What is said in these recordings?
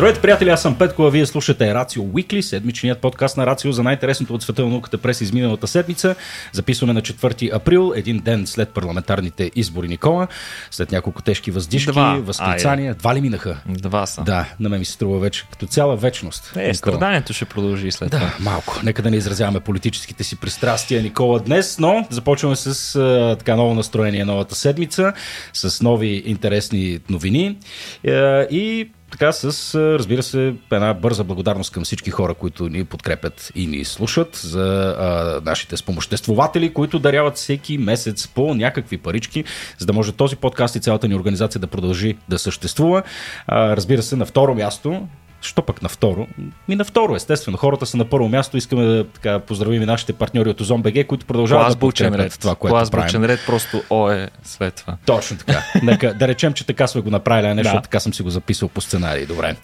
Здравейте, приятели, аз съм Петко, а вие слушате Рацио Уикли, седмичният подкаст на Рацио за най-интересното от света на науката през изминалата седмица. Записваме на 4 април, един ден след парламентарните избори Никола, след няколко тежки въздишки, Два. възклицания. Два ли минаха? Два са. Да, на мен ми се струва вече като цяла вечност. Е, Никола. страданието ще продължи след това. Да, малко. Нека да не изразяваме политическите си пристрастия, Никола, днес, но започваме с а, така ново настроение новата седмица, с нови интересни новини а, и така с, разбира се, една бърза благодарност към всички хора, които ни подкрепят и ни слушат, за а, нашите спомоществователи, които даряват всеки месец по някакви парички, за да може този подкаст и цялата ни организация да продължи да съществува. А, разбира се, на второ място Що пък на второ? Ми на второ, естествено. Хората са на първо място. Искаме да така, поздравим и нашите партньори от Озон БГ, които продължават да Класбучен подкрепят ред. това, което Класбучен правим. ред просто О е след това. Точно така. Нека да речем, че така сме го направили, а не Да. така съм си го записал по сценарий. Добре.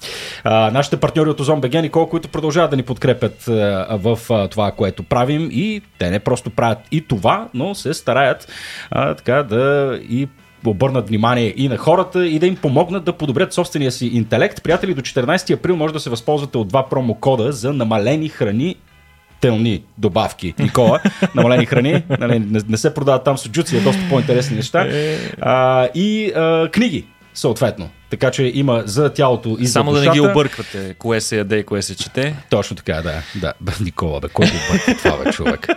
А, нашите партньори от Озон БГ, Никол, които продължават да ни подкрепят а, в а, това, което правим и те не просто правят и това, но се стараят а, така да и обърнат внимание и на хората и да им помогнат да подобрят собствения си интелект. Приятели, до 14 април може да се възползвате от два промокода за намалени храни телни добавки, Никола, намалени храни, нали, не, не се продават там суджуци, е доста по-интересни неща. А, и а, книги, съответно. Така че има за тялото и Само за да душата. не ги обърквате, кое се яде и кое се чете. Точно така, да. да. Никола, бе, кой го обърка това, бе, човек?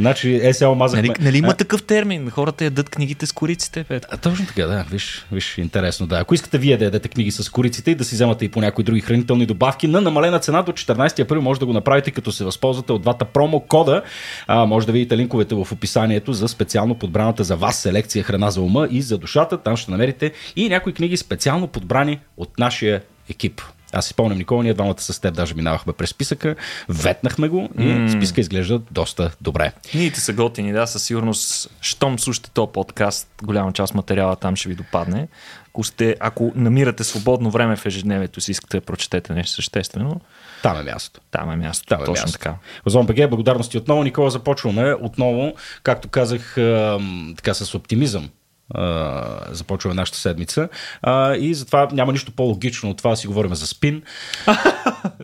Значи, е, сега мазахме... Нали, нали има такъв термин? Хората ядат книгите с кориците, Петко. А, точно така, да. Виж, виж, интересно, да. Ако искате вие да ядете книги с кориците и да си вземате и по някои други хранителни добавки на намалена цена до 14 април, може да го направите, като се възползвате от двата промо кода. А, може да видите линковете в описанието за специално подбраната за вас селекция храна за ума и за душата. Там ще намерите и някои книги специално подбрани от нашия екип. Аз си спомням, Никола, ние двамата с теб даже минавахме през списъка, ветнахме го и mm. списка изглежда доста добре. Книгите са готини, да, със сигурност. Щом слушате този подкаст, голяма част материала там ще ви допадне. Ако, сте, ако намирате свободно време в ежедневието си, искате да прочетете нещо съществено, Там е мястото. там е място. Там е точно място. така. Озон БГ, благодарности отново. Никола, започваме отново, както казах, така с оптимизъм. А, започваме нашата седмица. А, и затова няма нищо по-логично от това да си говорим за спин.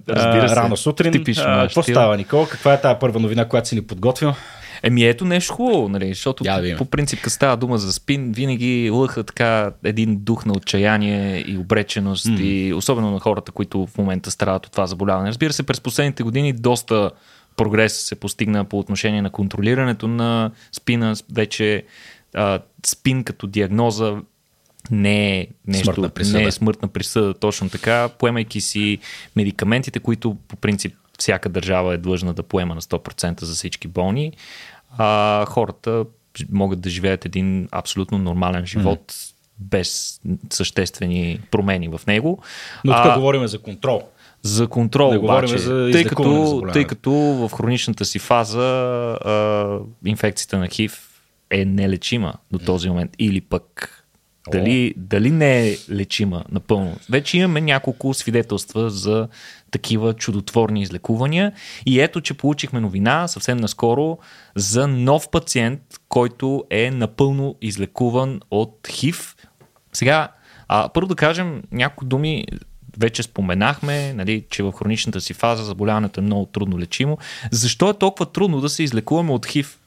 Разбира се. А, рано сутрин. Типично какво става, Никола? Каква е тази първа новина, която си ни подготвил? Еми ето нещо хубаво, нали? защото Я да по принцип, като става дума за спин, винаги лъха така един дух на отчаяние и обреченост mm. и особено на хората, които в момента страдат от това заболяване. Разбира се, през последните години доста прогрес се постигна по отношение на контролирането на спина. Вече а, спин като диагноза не е нещо, Смъртна присъда. не е смъртна присъда, точно така, поемайки си медикаментите, които по принцип всяка държава е длъжна да поема на 100% за всички болни, а хората могат да живеят един абсолютно нормален живот mm. без съществени промени в него. Но тук А, говорим за контрол. за контрол, говорим обаче, за тъй, като, заболяването. тъй като в хроничната си фаза а, инфекцията на ХИВ е нелечима до този момент. Или пък дали, дали не е лечима напълно. Вече имаме няколко свидетелства за такива чудотворни излекувания. И ето, че получихме новина съвсем наскоро за нов пациент, който е напълно излекуван от ХИВ. Сега, а, първо да кажем някои думи. Вече споменахме, нали, че в хроничната си фаза заболяването е много трудно лечимо. Защо е толкова трудно да се излекуваме от ХИВ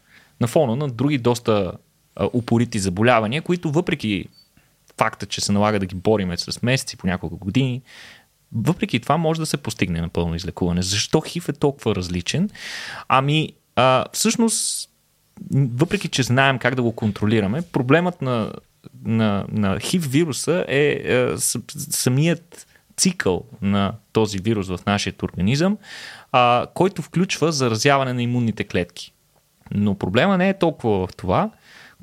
на фона на други доста а, упорити заболявания, които въпреки факта, че се налага да ги бориме с месеци, по няколко години, въпреки това може да се постигне напълно излекуване. Защо ХИВ е толкова различен? Ами, а, всъщност, въпреки че знаем как да го контролираме, проблемът на, на, на ХИВ вируса е, е самият цикъл на този вирус в нашия организъм, а, който включва заразяване на имунните клетки. Но проблема не е толкова в това,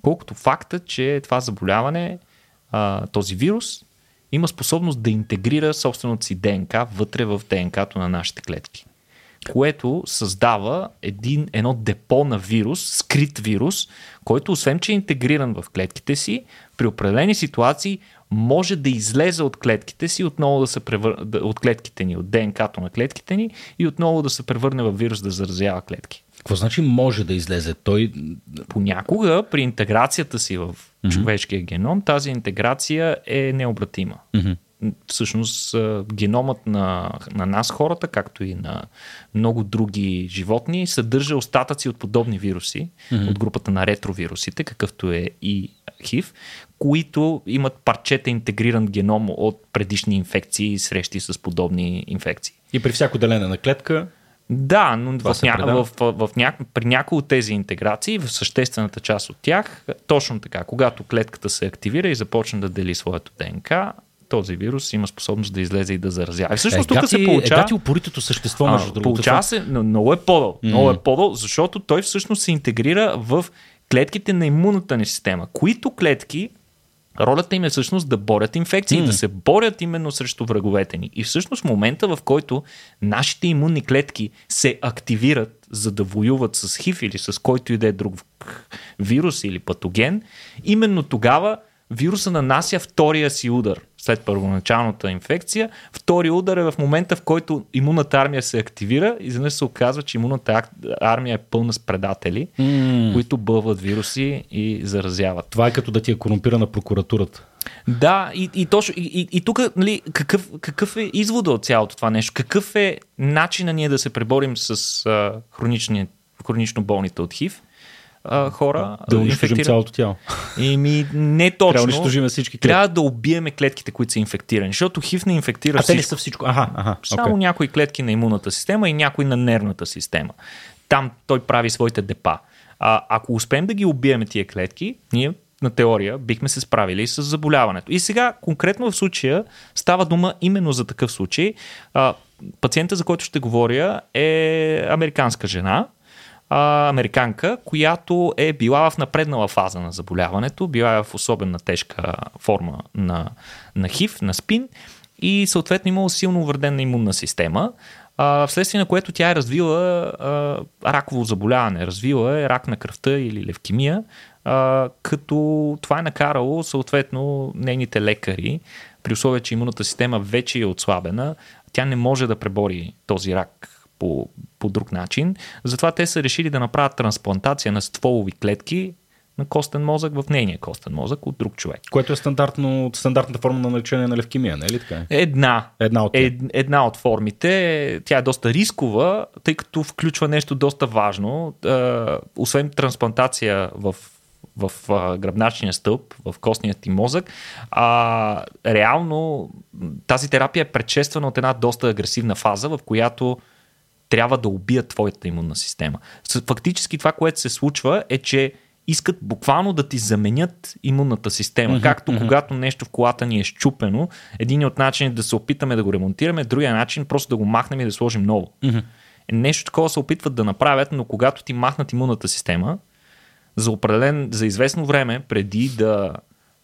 колкото факта, че това заболяване, а, този вирус, има способност да интегрира собственото си ДНК вътре в ДНК-то на нашите клетки. Което създава един, едно депо на вирус, скрит вирус, който освен, че е интегриран в клетките си, при определени ситуации може да излезе от клетките си, отново да се превър... да- от клетките ни, от ДНК-то на клетките ни и отново да се превърне в вирус да заразява клетки. Какво значи може да излезе? Той Понякога при интеграцията си в човешкия геном, тази интеграция е необратима. всъщност геномът на, на нас хората, както и на много други животни, съдържа остатъци от подобни вируси, mm-hmm. от групата на ретровирусите, какъвто е и ХИВ, които имат парчета интегриран геном от предишни инфекции и срещи с подобни инфекции. И при всяко делене на клетка да, но в, ня... в, в, в, ня... при някои от тези интеграции, в съществената част от тях, точно така, когато клетката се активира и започне да дели своето ДНК, този вирус има способност да излезе и да заразява. И всъщност е, тук се получава... Е, упоритото същество, между другото. Получава се, много е подъл. Mm. Много е подъл, защото той всъщност се интегрира в клетките на имунната ни система, които клетки Ролята им е всъщност да борят инфекции, mm. да се борят именно срещу враговете ни. И всъщност момента, в който нашите имунни клетки се активират, за да воюват с хив или с който и да е друг вирус или патоген, именно тогава вируса нанася втория си удар след първоначалната инфекция. Втори удар е в момента, в който имунната армия се активира и изведнъж се оказва, че имунната армия е пълна с предатели, mm. които бълват вируси и заразяват. Това е като да ти е корумпирана прокуратурата. Да, и, и точно. И, и, и тук, нали, какъв, какъв е извода от цялото това нещо? Какъв е начина ние да се преборим с а, хронични, хронично болните от ХИВ? А, хора. Да унищожим цялото тяло. И ми не точно. Трябва да унищожим всички клетки. Трябва да убиеме клетките, които са инфектирани, защото хив не инфектира а всичко. те не са всичко. Аха, аха, Само okay. някои клетки на имунната система и някои на нервната система. Там той прави своите депа. А, ако успеем да ги убиеме тия клетки, ние на теория бихме се справили с заболяването. И сега, конкретно в случая, става дума именно за такъв случай. А, пациента, за който ще говоря, е американска жена, а, американка, която е била в напреднала фаза на заболяването, била е в особена тежка форма на, на ХИВ, на СПИН и съответно имала силно увредена имунна система, а, вследствие на което тя е развила а, раково заболяване, развила е рак на кръвта или левкемия, а, като това е накарало съответно нейните лекари, при условие, че имунната система вече е отслабена, тя не може да пребори този рак по, по друг начин. Затова те са решили да направят трансплантация на стволови клетки на костен мозък в нейния костен мозък от друг човек. Което е стандартно, стандартната форма на лечение на левкемия, не е ли така? Една. Една от, ед, една от формите. Тя е доста рискова, тъй като включва нещо доста важно. Е, освен трансплантация в в а, гръбначния стълб, в костният ти мозък, а, реално тази терапия е предшествана от една доста агресивна фаза, в която трябва да убият твоята имунна система. Фактически това, което се случва е, че искат буквално да ти заменят имунната система. Mm-hmm, Както mm-hmm. когато нещо в колата ни е щупено, един от начините да се опитаме да го ремонтираме, другия начин просто да го махнем и да сложим ново. Mm-hmm. Нещо такова се опитват да направят, но когато ти махнат имунната система, за определен, за известно време, преди да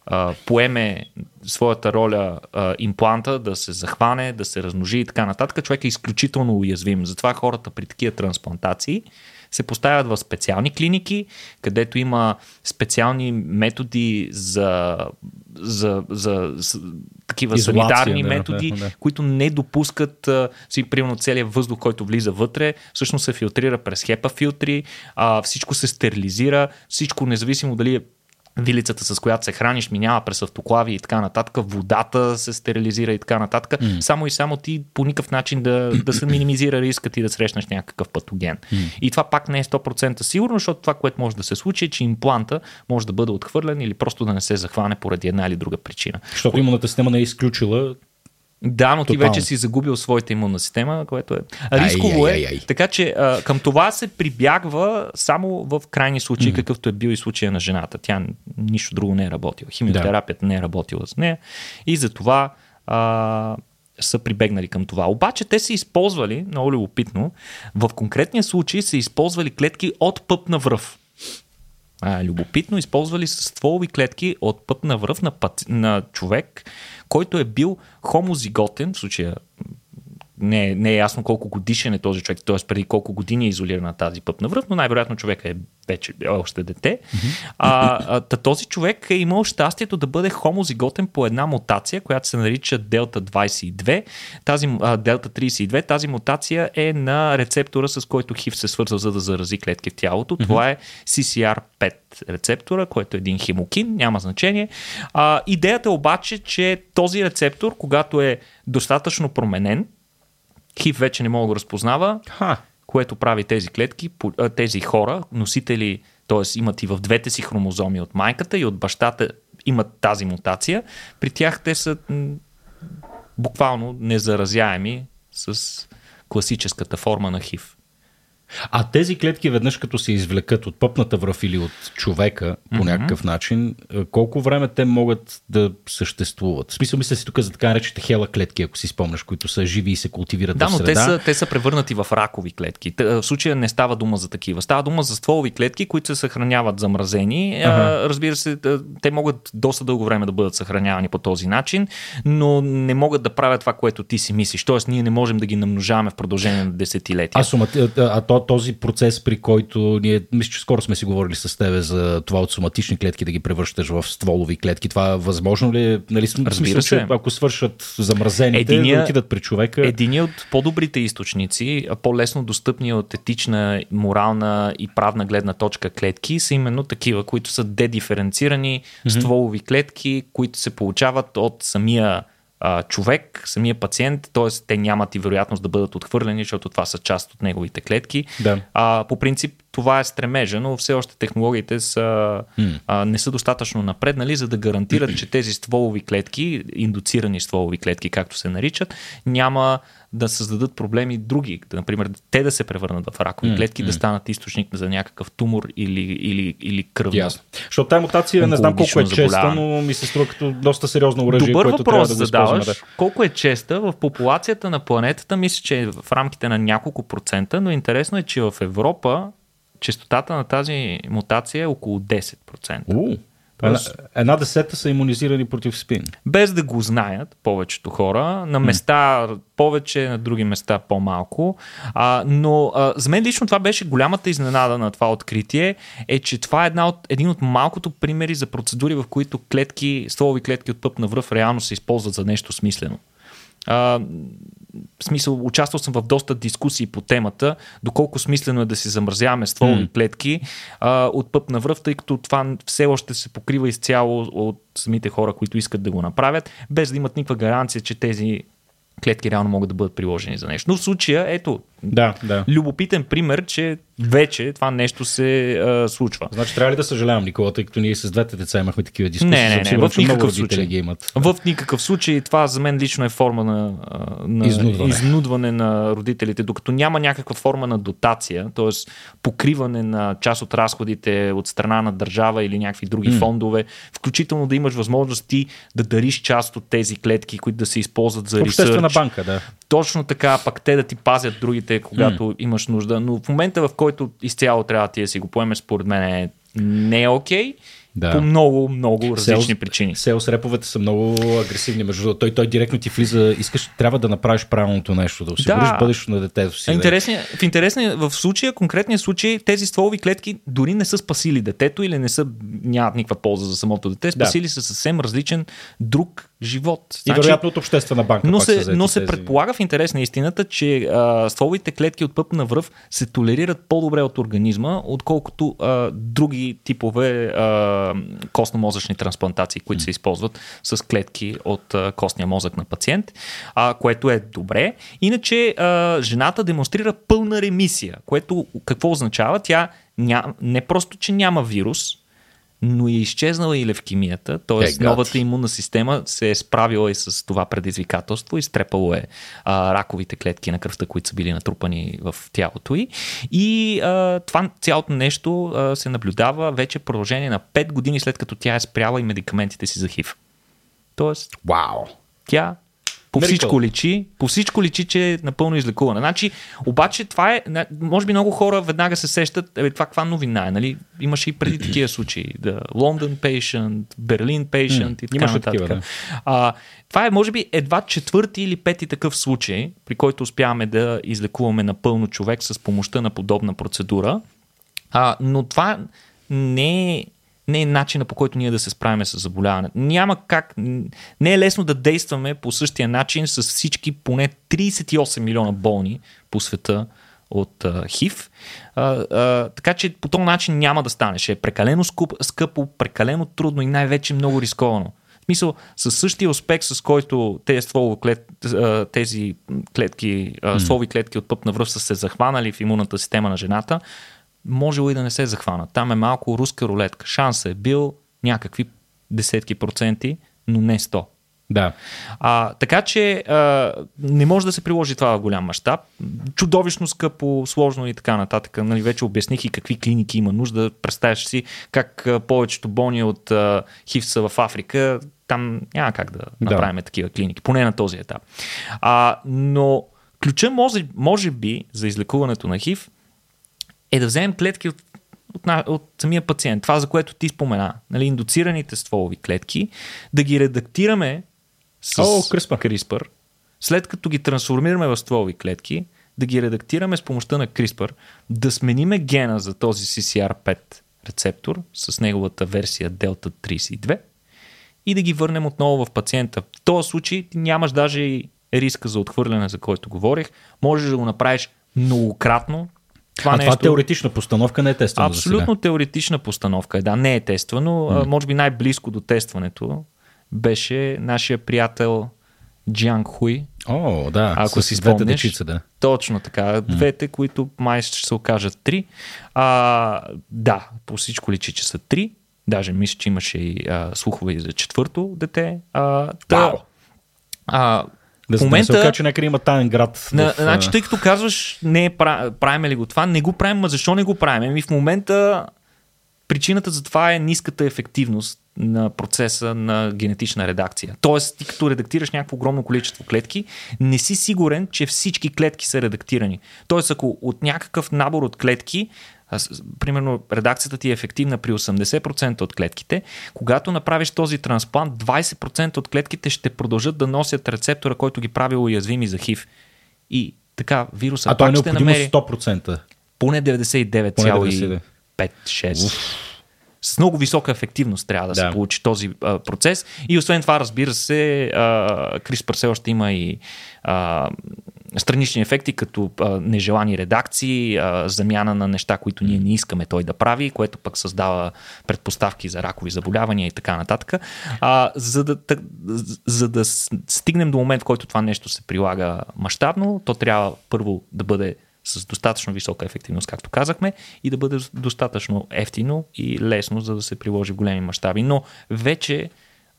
а, поеме своята роля а, импланта, да се захване, да се размножи и така нататък, човек е изключително уязвим. Затова хората при такива трансплантации се поставят в специални клиники, където има специални методи за, за, за, за такива Изолация, санитарни да, методи, да, да. които не допускат си, примерно целият въздух, който влиза вътре, всъщност се филтрира през хепа филтри, а, всичко се стерилизира, всичко независимо дали е вилицата, с която се храниш, минава през автоклави и така нататък, водата се стерилизира и така нататък, mm. само и само ти по никакъв начин да, да се минимизира риска ти да срещнеш някакъв патоген. Mm. И това пак не е 100% сигурно, защото това, което може да се случи, е, че импланта може да бъде отхвърлен или просто да не се захване поради една или друга причина. Защото имунната система не е изключила да, но ти вече си загубил своята имунна система, което е рисково е. Така че а, към това се прибягва само в крайни случаи, mm. какъвто е бил и случая на жената. Тя нищо друго не е работила. Химиотерапията да. не е работила с нея и затова а, са прибегнали към това. Обаче те са използвали, много любопитно, в конкретния случай са използвали клетки от пъп на връв. А, любопитно, използвали са стволови клетки от пъп на връв на, път, на човек, който е бил хомозиготен, в случая не, не е ясно колко годишен е този човек, т.е. преди колко години е изолирана тази пъпна връв, но най-вероятно човек е вече е още дете. Mm-hmm. А, а, този човек е имал щастието да бъде хомозиготен по една мутация, която се нарича Делта 22. Тази, а, Делта 32. Тази мутация е на рецептора, с който хив се свързва за да зарази клетки в тялото. Mm-hmm. Това е CCR5 рецептора, който е един химокин, няма значение. А, идеята е обаче, че този рецептор, когато е достатъчно променен, хив вече не мога да го разпознава, Ха. което прави тези клетки, тези хора, носители, т.е. имат и в двете си хромозоми от майката и от бащата имат тази мутация. При тях те са буквално незаразяеми с класическата форма на хив. А тези клетки веднъж като се извлекат от пъпната връв или от човека по mm-hmm. някакъв начин, е, колко време те могат да съществуват? В смисъл, мисля си тук за така наречените хела клетки, ако си спомняш, които са живи и се култивират да, в среда. Да, но те са, те са превърнати в ракови клетки. В случая не става дума за такива. Става дума за стволови клетки, които се съхраняват замразени. Ага. Разбира се, те могат доста дълго време да бъдат съхранявани по този начин, но не могат да правят това, което ти си мислиш. Тоест, ние не можем да ги намножаваме в продължение на десетилетия. А, а, а то този процес, при който ние, мисля, че скоро сме си говорили с тебе за това от соматични клетки да ги превръщаш в стволови клетки. Това възможно ли е? Нали, Разбира се. Че, ако свършат замразените, единия, да отидат при човека. Един от по-добрите източници, по-лесно достъпни от етична, морална и правна гледна точка клетки са именно такива, които са дедиференцирани mm-hmm. стволови клетки, които се получават от самия а, човек, самия пациент, т.е. те нямат и вероятност да бъдат отхвърлени, защото това са част от неговите клетки. Да. А, по принцип това е стремежа, но все още технологиите са, mm. а, не са достатъчно напреднали, за да гарантират, че тези стволови клетки, индуцирани стволови клетки, както се наричат, няма да създадат проблеми други. Например, те да се превърнат в ракови mm, клетки, mm. да станат източник за някакъв тумор или, или, или кръвна. Ясно. Защото тази мутация не знам колко е честа, но ми се струва като доста сериозно оръжие, Добър което въпрос трябва да задаваш. Да. Колко е честа в популацията на планетата, мисля, че е в рамките на няколко процента, но интересно е, че в Европа частотата на тази мутация е около 10%. Uh. Една, една десета са иммунизирани против спин. Без да го знаят повечето хора. На места повече, на други места по-малко. А, но а, за мен лично това беше голямата изненада на това откритие, е, че това е една от, един от малкото примери за процедури, в които клетки, стволови клетки от пъп на връв реално се използват за нещо смислено. А, в смисъл, участвал съм в доста дискусии по темата, доколко смислено е да си замразяваме стволни mm. клетки а, от пъп на връв, тъй като това все още се покрива изцяло от самите хора, които искат да го направят, без да имат никаква гаранция, че тези клетки реално могат да бъдат приложени за нещо. Но в случая, ето, да, да. любопитен пример, че вече това нещо се а, случва. Значи трябва ли да съжалявам, Никола, тъй като ние с двете деца имахме такива дискусии? Не, не, не, в никакъв случай. Ги имат. В никакъв случай това за мен лично е форма на, на изнудване. изнудване на родителите, докато няма някаква форма на дотация, т.е. покриване на част от разходите от страна на държава или някакви други mm. фондове, включително да имаш възможности да дариш част от тези клетки, които да се използват за Обществена банка, да. Точно така, пак те да ти пазят другите, когато mm. имаш нужда. Но в момента, в който изцяло трябва ти да си го поемеш, според мен е не е окей. Okay да. По много, много различни Селс, причини. Селс реповете са много агресивни. Между другото, той, той директно ти влиза, искаш, трябва да направиш правилното нещо, да осигуриш да. бъдещето на детето си. Интересни, в интересния, в случая, конкретния случай, тези стволови клетки дори не са спасили детето или не са, нямат никаква полза за самото дете, спасили да. са съвсем различен друг живот. И значи, вероятно от обществена банка. Но се, но се тези... предполага в интерес на истината, че а, стволовите клетки от пъп на връв се толерират по-добре от организма, отколкото а, други типове а, костно-мозъчни трансплантации, които mm. се използват с клетки от а, костния мозък на пациент, а, което е добре. Иначе а, жената демонстрира пълна ремисия, което какво означава? Тя ня, не просто, че няма вирус, но е изчезнала и левкемията, т.е. новата имунна система се е справила и с това предизвикателство, изтрепало е а, раковите клетки на кръвта, които са били натрупани в тялото й. И а, това цялото нещо а, се наблюдава вече продължение на 5 години след като тя е спряла и медикаментите си за ХИВ. Тоест, Вау! тя По Miracle. всичко личи, по всичко личи, че е напълно излекувана. Значи, обаче това е, може би много хора веднага се сещат, е, това каква новина е, нали? Имаше и преди такива случаи. The London Patient, Berlin Patient и така имаше нататък. такива, да. а, това е, може би, едва четвърти или пети такъв случай, при който успяваме да излекуваме напълно човек с помощта на подобна процедура. А, но това не е, не е начина по който ние да се справим с заболяването. Няма как. Не е лесно да действаме по същия начин с всички поне 38 милиона болни по света от а, ХИВ. А, а, така че по този начин няма да стане. Ще е прекалено скъп, скъпо, прекалено трудно и най-вече много рисковано. В смисъл, със същия успех, с който тези, клет, тези клетки, а, стволови клетки от пъпна връв са се захванали в имунната система на жената, можело и да не се захванат. Там е малко руска рулетка. Шансът е бил някакви десетки проценти, но не 100. Да. А, така че а, не може да се приложи това в голям мащаб. Чудовищно скъпо, сложно и така нататък. Нали, вече обясних и какви клиники има нужда. Представяш си как а, повечето болни от а, ХИВ са в Африка. Там няма как да, Да. направим такива клиники, поне на този етап. А, но ключа може, може би за излекуването на ХИВ е да вземем клетки от, от, от самия пациент. Това, за което ти спомена. Нали, индуцираните стволови клетки, да ги редактираме с О, CRISPR. CRISPR, след като ги трансформираме в стволови клетки, да ги редактираме с помощта на CRISPR, да смениме гена за този CCR5 рецептор с неговата версия Delta 32 и да ги върнем отново в пациента. В този случай нямаш даже и риска за отхвърляне, за който говорих. Можеш да го направиш многократно. Това а нещо... това теоретична постановка не е тествана. Абсолютно теоретична постановка. е. Да, не е тествано. А, Може би най-близко до тестването беше нашия приятел Джанг Хуй. О, да. Ако си двете спомняш. дечица, да. Точно така. Двете, които май ще се окажат три. А, да, по всичко личи, че са три. Даже мисля, че имаше и а, слухове и за четвърто дете. А, та, а, Да, в се- да се момента... че някъде има таен град. На, в, значи, тъй като казваш, не е пра- правим ли го това, не го правим, а защо не го правим? Ами в момента причината за това е ниската ефективност на процеса на генетична редакция. Тоест, ти като редактираш някакво огромно количество клетки, не си сигурен, че всички клетки са редактирани. Тоест, ако от някакъв набор от клетки, примерно редакцията ти е ефективна при 80% от клетките, когато направиш този трансплант, 20% от клетките ще продължат да носят рецептора, който ги прави уязвими за ХИВ. И така, вируса а то е пак ще необходимо намери 100%. поне Поне 99. 99,5-6. С много висока ефективност трябва да, Да. се получи този а, процес. И освен това, разбира се, а, CRISPR все още има и а, странични ефекти, като а, нежелани редакции, а, замяна на неща, които ние не искаме той да прави, което пък създава предпоставки за ракови заболявания и така нататък. А, за, да, так- за да стигнем до момент, в който това нещо се прилага мащабно, то трябва първо да бъде с достатъчно висока ефективност, както казахме, и да бъде достатъчно ефтино и лесно, за да се приложи в големи мащаби. Но вече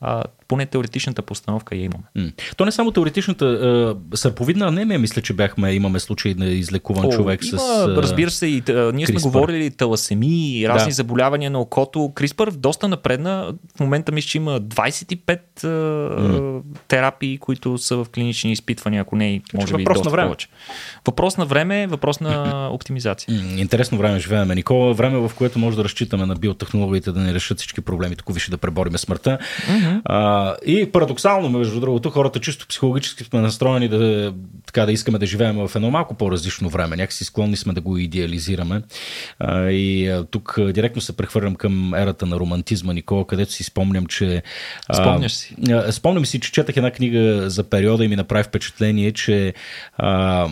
а, поне теоретичната постановка я имаме. М. То не само теоретичната, а, сърповидна анемия, мисля, че бяхме, имаме случай на излекуван О, човек има, с... разбира се, и, а, ние сме CRISPR. говорили таласемии и разни Да. заболявания на окото. CRISPR доста напредна. В момента мисля, че има 25 а, терапии, които са в клинични изпитвания, ако не и може би въпрос на доста време. повече. Въпрос на време, въпрос на оптимизация. М, Интересно време живеем, Никола. Време, в което може да разчитаме на биотехнологиите да ни решат всички проблеми, тук више да пребориме смъртта. А, и парадоксално, между другото, хората чисто психологически сме настроени да, така, да искаме да живеем в едно малко по-различно време. Някакси склонни сме да го идеализираме. А, и а, тук а, директно се прехвърлям към ерата на романтизма, Никола, където си спомням, че... а, Спомняш си. а, Спомням си, че четах една книга за периода и ми направи впечатление, че а,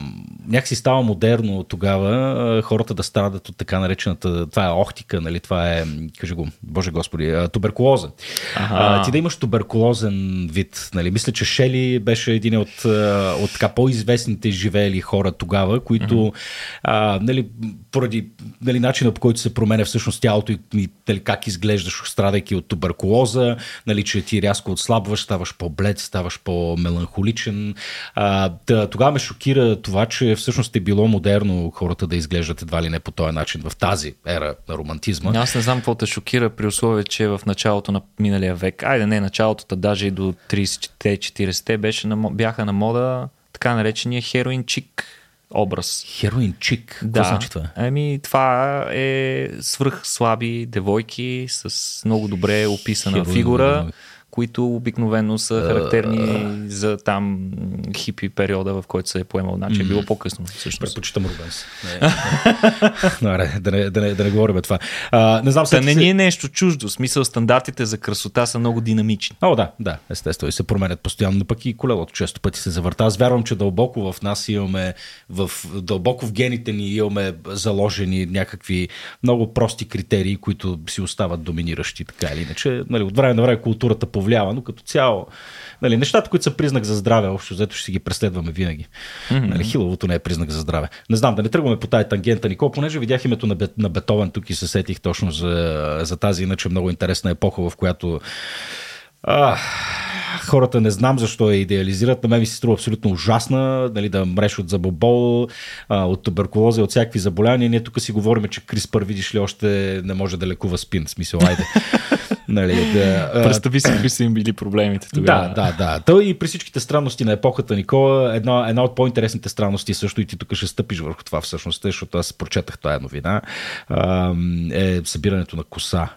някакси става модерно тогава а, хората да страдат от така наречената, това е охтика, нали, това е, кажи го, боже господи, а, туберкулоза. А, ти да имаш туберкулозен вид, нали, мисля, че Шели беше един от, от така по-известни известните живеели хора тогава, които mm-hmm. а, нали, поради нали, начина по който се променя всъщност тялото и нали, как изглеждаш, страдайки от туберкулоза, нали, че ти рязко отслабваш, ставаш по-блед, ставаш по-меланхоличен. А, да, тогава ме шокира това, че всъщност е било модерно хората да изглеждат едва ли не по този начин в тази ера на романтизма. Аз не знам какво те шокира при условие, че в началото на миналия век, айде не началото, даже и до 30-те, 40-те беше на, бяха на мода така наречения хероин чик образ. Хероин чик? Да. значи това? Ами това е свръх слаби девойки с много добре описана Хероин, фигура които обикновено са характерни uh, за там хипи периода, в който се е поемал. Значи е било по-късно. Всъщност. Предпочитам Рубенс. Не, да, не, да, не, да не говорим това. А, не знам, Та не ни е нещо чуждо. Смисъл, стандартите за красота са много динамични. О, да, да, естествено. И се променят постоянно, но пък и колелото често пъти се завърта. Аз вярвам, че дълбоко в нас имаме, в, дълбоко в гените ни имаме заложени някакви много прости критерии, които си остават доминиращи, така или иначе. Нали, от време на време културата по повлиява, но като цяло, нали, нещата, които са признак за здраве, общо взето ще си ги преследваме винаги. Mm-hmm. Нали, хиловото не е признак за здраве. Не знам, да не тръгваме по тази тангента, Никол, понеже видях името на, на Бетовен тук и се сетих точно за, за тази иначе много интересна епоха, в която а, хората не знам защо я идеализират. На мен ми се струва абсолютно ужасна, нали, да мреш от забобол, а, от туберкулоза, от всякакви заболявания. Ние тук си говорим, че Криспър, видиш ли, още не може да лекува спин. Смисъл, айде. нали, да, Представи си какви са им били проблемите тогава. Да, да, да. Той и при всичките странности на епохата, Никола, една, една от по-интересните странности, също и ти тук ще стъпиш върху това всъщност, защото аз прочетах тази новина, е събирането на коса,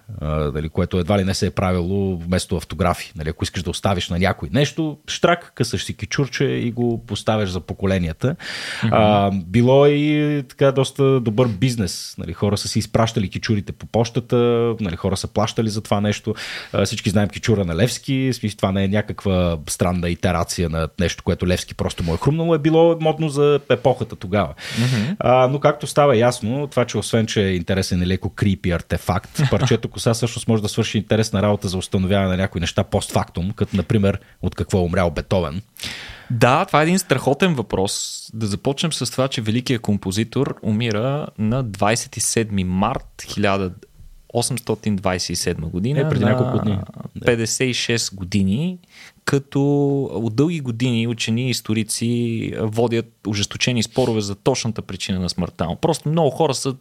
нали, което едва ли не се е правило вместо автографи. Нали, ако искаш да оставиш на някой нещо, штрак, късаш си кичурче и го поставяш за поколенията. Mm-hmm. Било и така доста добър бизнес. Нали, хора са си изпращали кичурите по почтата, нали, хора са плащали за това нещо. А, всички знаем кичура на Левски. Смисъл, това не е някаква странна итерация на нещо, което Левски просто му е хрумнало. Е било модно за епохата тогава. Mm-hmm. А, но както става ясно, това, че освен, че е интересен и леко крипи артефакт, парчето коса всъщност може да свърши интересна работа за установяване на някои неща постфактум, като например от какво е умрял Бетовен. Да, това е един страхотен въпрос. Да започнем с това, че великият композитор умира на 27 март 1827 година. Е, преди няколко дни. 56 години, като от дълги години учени и историци водят ожесточени спорове за точната причина на смъртта. Просто много хора са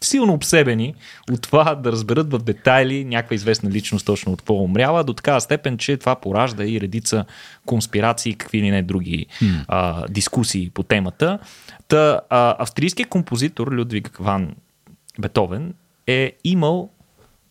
силно обсебени от това да разберат в детайли някаква известна личност точно от какво умряла, до такава степен, че това поражда и редица конспирации, какви ли не други hmm. а, дискусии по темата. Та, а, австрийският композитор Людвиг Ван Бетовен е имал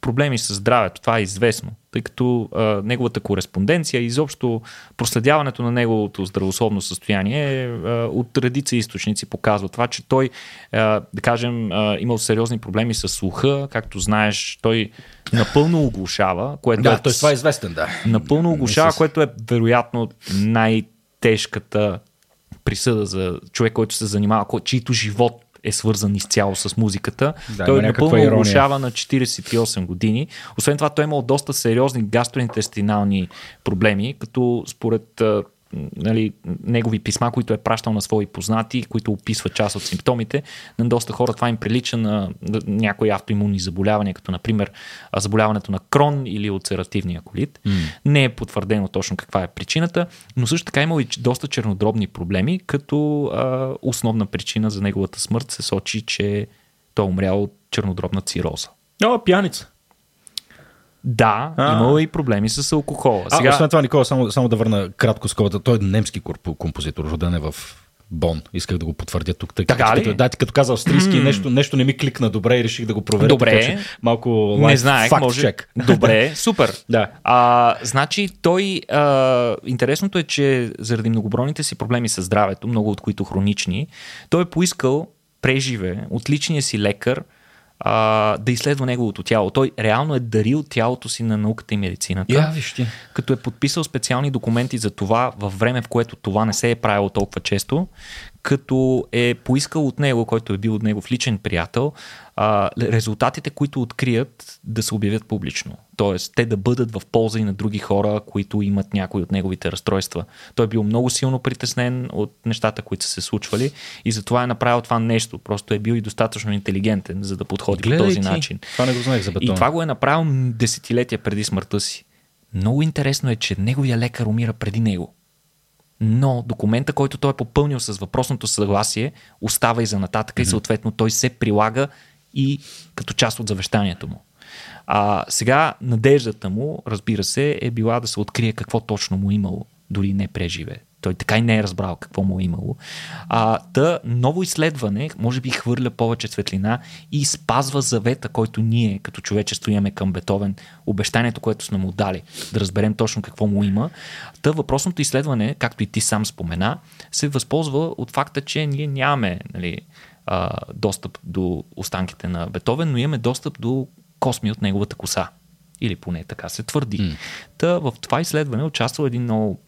проблеми с здравето. Това е известно, тъй като а, неговата кореспонденция и изобщо проследяването на неговото здравословно състояние а, от редица източници показва това, че той, а, да кажем, а, имал сериозни проблеми с слуха. Както знаеш, той напълно оглушава. Което да, е, той това е известен, да. Напълно оглушава, което е вероятно най-тежката присъда за човек, който се занимава, чийто живот е свързан изцяло с музиката. Да, той е напълно оглушава на 48 години. Освен това, той е имал доста сериозни гастроинтестинални проблеми, като според нали, негови писма, които е пращал на свои познати, които описват част от симптомите. На доста хора това им прилича на някои автоимунни заболявания, като например заболяването на крон или улцеративния колит. Mm. Не е потвърдено точно каква е причината, но също така има и доста чернодробни проблеми, като а, основна причина за неговата смърт се сочи, че той е умрял от чернодробна цироза. О, пияница. Да, имало и проблеми с алкохола. Сега... А, освен това, Никола, само, само да върна кратко скобата. Той е немски композитор, роден е в Бон. Исках да го потвърдя тук. Тъй, така като, ли? Да, като каза австрийски, нещо, нещо не ми кликна добре и реших да го проверя. Добре. Така, малко не знаех, факт може... чек. Добре, супер. да. А, значи той, а, интересното е, че заради многобройните си проблеми с здравето, много от които хронични, той е поискал преживе от личния си лекар а, да изследва неговото тяло. Той реално е дарил тялото си на науката и медицината. Я, вижте. Като е подписал специални документи за това във време, в което това не се е правило толкова често, като е поискал от него, който е бил от него в личен приятел, а, резултатите, които открият да се обявят публично. Тоест, те да бъдат в полза и на други хора, които имат някои от неговите разстройства. Той е бил много силно притеснен от нещата, които са се случвали и затова е направил това нещо. Просто е бил и достатъчно интелигентен, за да подходи Гледай по този ти. начин. Това не го знаех за бетон. И това го е направил десетилетия преди смъртта си. Много интересно е, че неговия лекар умира преди него но документа, който той е попълнил с въпросното съгласие, остава и за нататък mm-hmm. и съответно той се прилага и като част от завещанието му. А сега надеждата му, разбира се, е била да се открие какво точно му имало, дори не преживе. Той така и не е разбрал какво му е имало. А, та ново изследване, може би хвърля повече светлина и спазва завета, който ние като човечество имаме към Бетовен, обещанието, което сме му дали, да разберем точно какво му има. Та въпросното изследване, както и ти сам спомена, се възползва от факта, че ние нямаме нали, а, достъп до останките на Бетовен, но имаме достъп до косми от неговата коса. Или поне така се твърди. Mm. Та в това изследване участва един много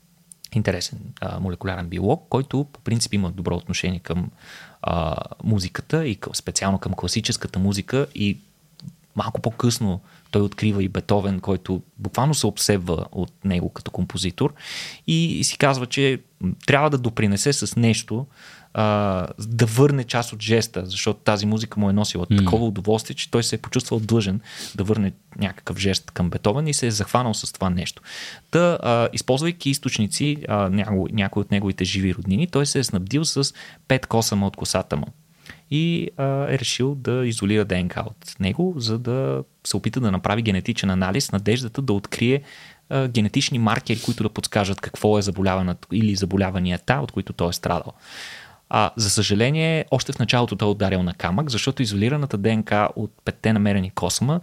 интересен а, молекулярен биолог, който по принцип има добро отношение към а, музиката и към, специално към класическата музика и малко по-късно той открива и Бетовен, който буквално се обсебва от него като композитор и си казва, че трябва да допринесе с нещо а, да върне част от жеста, защото тази музика му е носила mm. такова удоволствие, че той се е почувствал длъжен да върне някакъв жест към Бетовен и се е захванал с това нещо. Та, а, използвайки източници, а, някои, някои от неговите живи роднини, той се е снабдил с пет косама от косата му и а, е решил да изолира ДНК от него, за да се опита да направи генетичен анализ, надеждата да открие а, генетични маркери, които да подскажат какво е заболяването или заболяванията, от които той е страдал. А, за съжаление, още в началото той е ударил на камък, защото изолираната ДНК от петте намерени косма,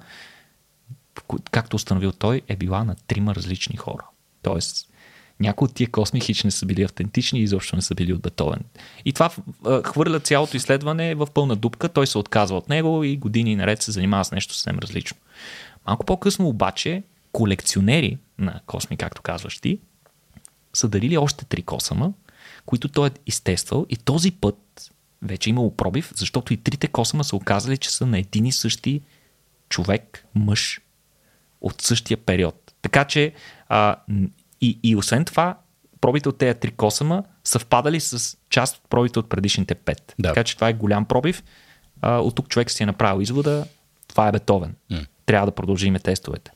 както установил той, е била на трима различни хора. Тоест, някои от тия косми хич не са били автентични и изобщо не са били от Бетовен. И това хвърля цялото изследване в пълна дупка, той се отказва от него и години наред се занимава с нещо съвсем различно. Малко по-късно обаче, колекционери на косми, както казваш ти, са дарили още три косама, които той е изтествал и този път вече е имало пробив, защото и трите косама са оказали, че са на един и същи човек, мъж от същия период. Така че а, и, и освен това, пробите от тези три косама съвпадали с част от пробите от предишните пет. Да. Така че това е голям пробив. А, от тук човек си е направил извода, това е Бетовен. Mm. Трябва да продължиме тестовете.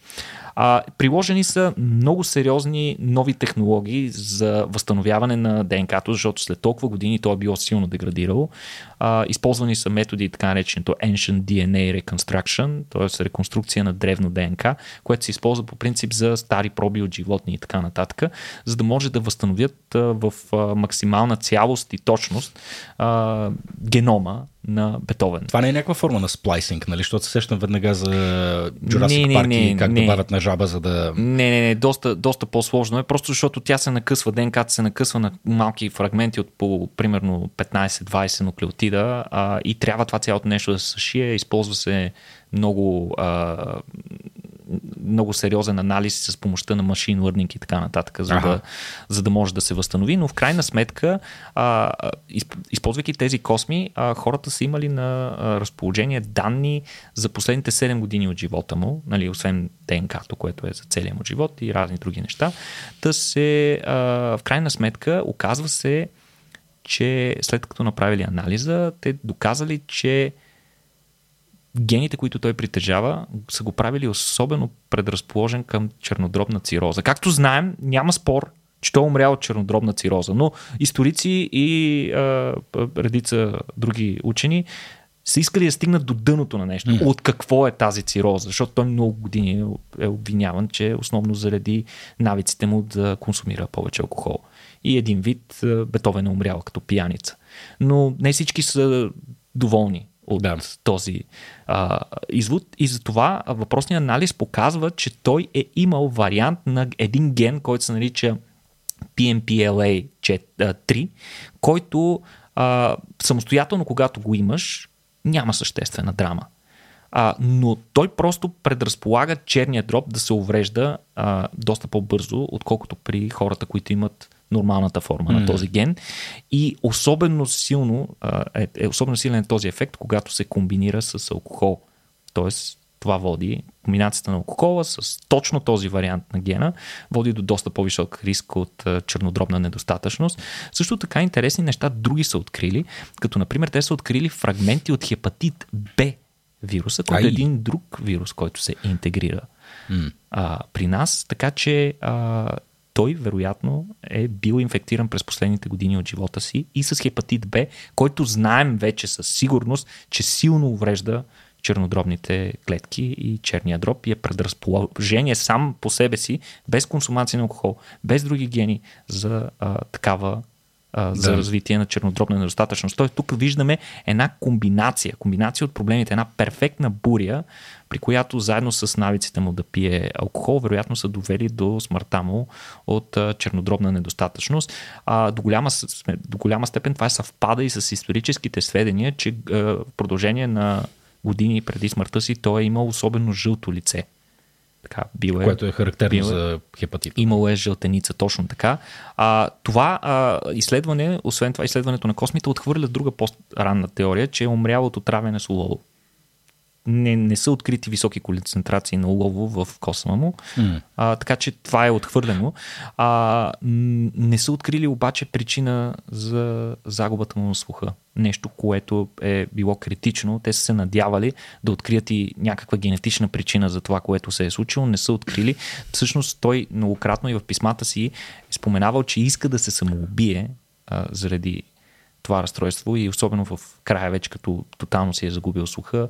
А, приложени са много сериозни нови технологии за възстановяване на ДНК-то, защото след толкова години то е било силно деградирало. А, използвани са методи така нареченото Ancient DNA Reconstruction, т.е. реконструкция на древно ДНК, което се използва по принцип за стари проби от животни и така нататък, за да може да възстановят в максимална цялост и точност а, генома на Бетовен. Това не е някаква форма на сплайсинг, нали? Защото се сещам веднага за Jurassic Park и как не, добавят на жаба, за да... Не, не, не, доста, доста по-сложно е, просто защото тя се накъсва, ДНК се накъсва на малки фрагменти от по примерно 15-20 нуклеотида а, и трябва това цялото нещо да се съшие, използва се много а, много сериозен анализ с помощта на машин learning и така нататък, за, ага. да, за да може да се възстанови. Но в крайна сметка, а, използвайки тези косми, а, хората са имали на разположение данни за последните 7 години от живота му, нали, освен ДНК-то, което е за целия му живот и разни други неща. Да се, а, в крайна сметка, оказва се, че след като направили анализа, те доказали, че гените, които той притежава, са го правили особено предразположен към чернодробна цироза. Както знаем, няма спор, че той е умрял от чернодробна цироза, но историци и а, редица други учени са искали да стигнат до дъното на нещо. Mm. От какво е тази цироза? Защото той много години е обвиняван, че е основно заради навиците му да консумира повече алкохол. И един вид Бетовен е умрял като пияница. Но не всички са доволни от да. този а, извод. И затова въпросният анализ показва, че той е имал вариант на един ген, който се нарича PMPLA3, който а, самостоятелно, когато го имаш, няма съществена драма. А, но той просто предразполага черния дроб да се уврежда а, доста по-бързо, отколкото при хората, които имат нормалната форма mm. на този ген. И особено силно е, е особено силен този ефект, когато се комбинира с алкохол. Тоест, това води, комбинацията на алкохола с точно този вариант на гена, води до доста по-висок риск от чернодробна недостатъчност. Също така интересни неща други са открили, като например те са открили фрагменти от хепатит Б вируса, който е един друг вирус, който се интегрира mm. а, при нас, така че а, той вероятно е бил инфектиран през последните години от живота си и с хепатит Б, който знаем вече със сигурност, че силно уврежда чернодробните клетки и черния дроб и е предразположение сам по себе си, без консумация на алкохол, без други гени за а, такава а, за да. развитие на чернодробна недостатъчност. Тоест тук виждаме една комбинация, комбинация от проблемите, една перфектна буря, при която заедно с навиците му да пие алкохол, вероятно са довели до смъртта му от а, чернодробна недостатъчност. А, до, голяма, до голяма степен това съвпада и с историческите сведения, че а, в продължение на години преди смъртта си той е имал особено жълто лице. Така, бил е, Което е характерно бил е, за хепатит. Имало е жълтеница, точно така. А, това а, изследване, освен това изследването на космите, отхвърля друга по-ранна теория, че е умрял от отравяне с олово не, не са открити високи концентрации на улово в косма му, mm. а, така че това е отхвърлено. А, не са открили обаче причина за загубата му на слуха. Нещо, което е било критично. Те са се надявали да открият и някаква генетична причина за това, което се е случило. Не са открили. Всъщност той многократно и в писмата си е споменавал, че иска да се самоубие а, заради това разстройство и особено в края вече като тотално си е загубил слуха,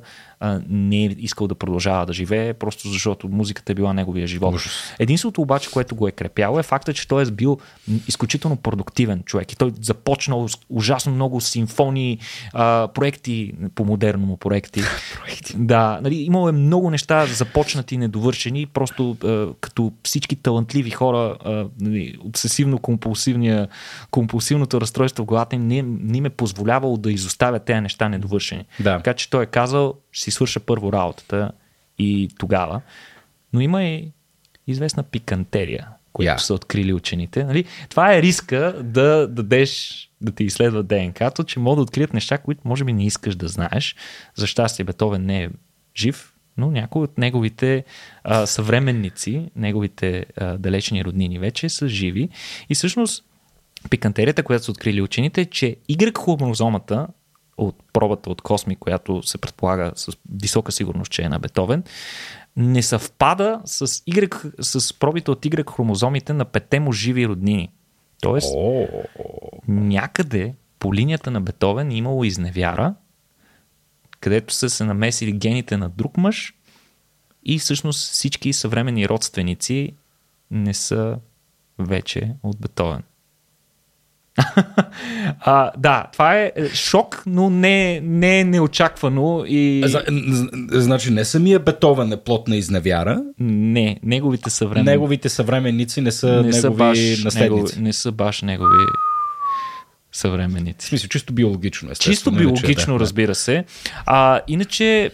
не е искал да продължава да живее, просто защото музиката е била неговия живот. Единството обаче, което го е крепяло е факта, че той е бил изключително продуктивен човек и той започнал ужасно много симфонии, а, проекти, по модерно му проекти. проекти. Да, нали, имало е много неща започнати, недовършени, просто а, като всички талантливи хора, а, нали, обсесивно-компулсивния, компулсивното разстройство в главата им не, не им е позволявало да изоставят тези неща недовършени. Да. Така че той е казал, ще си свърша първо работата и тогава. Но има и известна пикантерия, която yeah. са открили учените. Нали? Това е риска да дадеш да ти изследва ДНК-то, че могат да открият неща, които може би не искаш да знаеш. За щастие Бетовен не е жив, но някои от неговите а, съвременници, неговите а, далечни роднини вече са живи. И всъщност пикантерията, която са открили учените, е, че Y хромозомата от пробата от Косми, която се предполага с висока сигурност, че е на Бетовен, не съвпада с, y, с пробите от Y хромозомите на пете му живи роднини. Тоест, oh. някъде по линията на Бетовен е имало изневяра, където са се намесили гените на друг мъж и всъщност всички съвременни родственици не са вече от Бетовен. а, да, това е шок, но не, не е неочаквано. И... Значи не самия Бетовен е плод на изневяра. Не, неговите съвременници. Неговите съвременници не са не негови са баш наследници. Негови, не са баш негови съвременници. В смисъл, чисто биологично, Чисто биологично, да, разбира се. А, иначе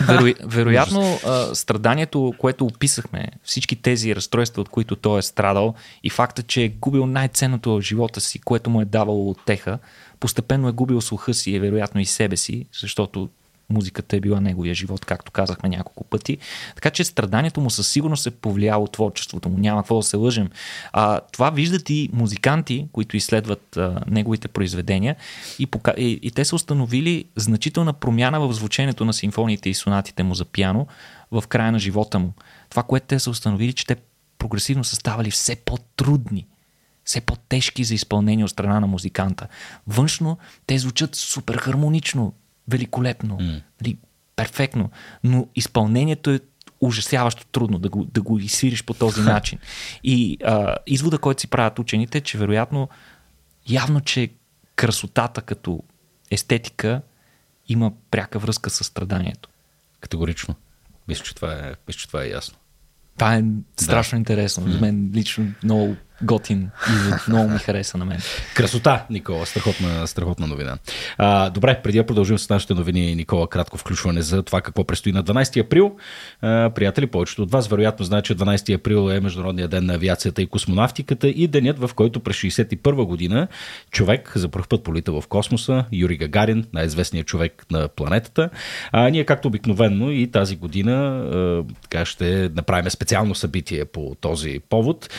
веро, вероятно, а, страданието, което описахме, всички тези разстройства, от които той е страдал и факта, че е губил най-ценното в живота си, което му е давало отеха, постепенно е губил слуха си и вероятно и себе си, защото музиката е била неговия живот, както казахме няколко пъти. Така че страданието му със сигурност е повлияло творчеството му. Няма какво да се лъжем. А, това виждат и музиканти, които изследват а, неговите произведения и, пока... и, и те са установили значителна промяна в звучението на симфониите и сонатите му за пиано в края на живота му. Това, което те са установили, че те прогресивно са ставали все по-трудни все по-тежки за изпълнение от страна на музиканта. Външно те звучат супер хармонично, великолепно, mm. нали, перфектно, но изпълнението е ужасяващо трудно да го, да го изсвириш по този начин. И а, извода, който си правят учените, е, че вероятно, явно, че красотата като естетика има пряка връзка с страданието. Категорично. Мисля, че това е, мисля, че това е ясно. Това е страшно да. интересно. За мен лично много готин извод. Много ми хареса на мен. Красота, Никола. Страхотна, страхотна новина. А, добре, преди да продължим с нашите новини, Никола, кратко включване за това какво предстои на 12 април. А, приятели, повечето от вас вероятно знаят, че 12 април е Международния ден на авиацията и космонавтиката и денят, в който през 61 година човек за първ път полита в космоса, Юрий Гагарин, най-известният човек на планетата. А, ние, както обикновенно и тази година, а, така ще направим специално събитие по този повод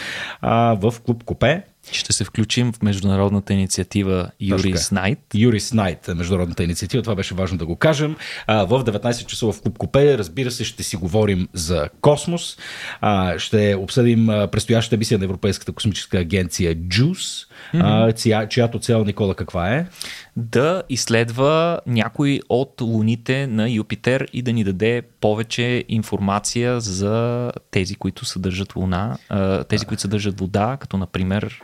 а, в клуб Копе. Ще се включим в международната инициатива Юрис Найт. Юрис Найт, международната инициатива, това беше важно да го кажем. В 19 часа в Клуб Копе, разбира се, ще си говорим за космос. Ще обсъдим предстоящата мисия на Европейската космическа агенция JUICE, mm-hmm. а, чиято цел, Никола, каква е? Да изследва някой от луните на Юпитер и да ни даде повече информация за тези, които съдържат луна, тези, които съдържат вода, като например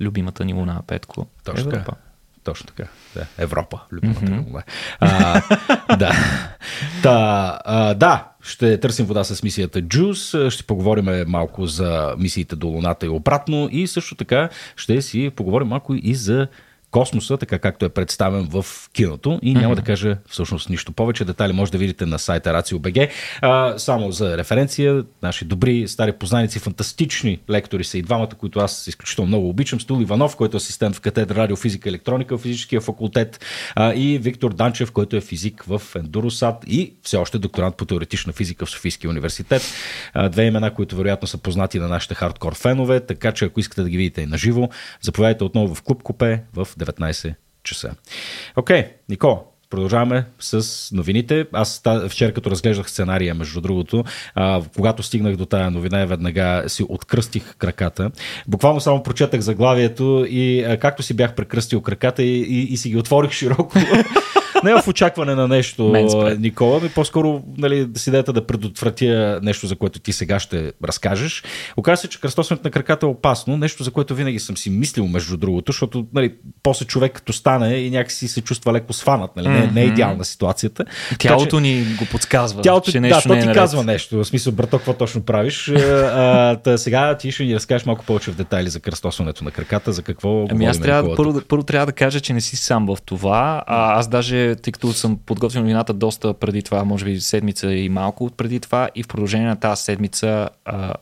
любимата ни луна, Петко. Точно Европа. Така. Точно така. Да. Европа, любимата mm-hmm. А, да. Та, а, да, ще търсим вода с мисията JUICE, ще поговорим малко за мисиите до Луната и обратно и също така ще си поговорим малко и за космоса, така както е представен в киното и няма mm-hmm. да кажа всъщност нищо повече. Детали може да видите на сайта RACIO.BG. А, само за референция, наши добри стари познаници, фантастични лектори са и двамата, които аз изключително много обичам. Стул Иванов, който е асистент в катедра радиофизика и електроника в физическия факултет а, и Виктор Данчев, който е физик в Ендуросат и все още докторант по теоретична физика в Софийския университет. А, две имена, които вероятно са познати на нашите хардкор фенове, така че ако искате да ги видите и наживо, заповядайте отново в Клуб Копе в 19 часа. Окей, okay, Нико, Продължаваме с новините. Аз вчера като разглеждах сценария, между другото, а, когато стигнах до тая новина, веднага си откръстих краката. Буквално само прочетах заглавието и а, както си бях прекръстил краката и, и, и си ги отворих широко. не в очакване на нещо, Никола, ми по-скоро нали, с идеята да предотвратя нещо, за което ти сега ще разкажеш. Оказва се, че кръстосването на краката е опасно, нещо, за което винаги съм си мислил, между другото, защото нали, после човек като стане и някакси се чувства леко сванат. Нали? Не, не е идеална ситуацията. Тялото така, че, ни го подсказва. Тялото, че нещо да, не е то ти казва нещо. В смисъл, брато, какво точно правиш. а, та, сега ти ще ни разкажеш малко повече в детайли за кръстосването на краката, за какво. Ами аз трябва, първо, първо трябва да кажа, че не си сам в това. А, аз даже, тъй като съм подготвил новината доста преди това, може би седмица и малко преди това и в продължение на тази седмица а,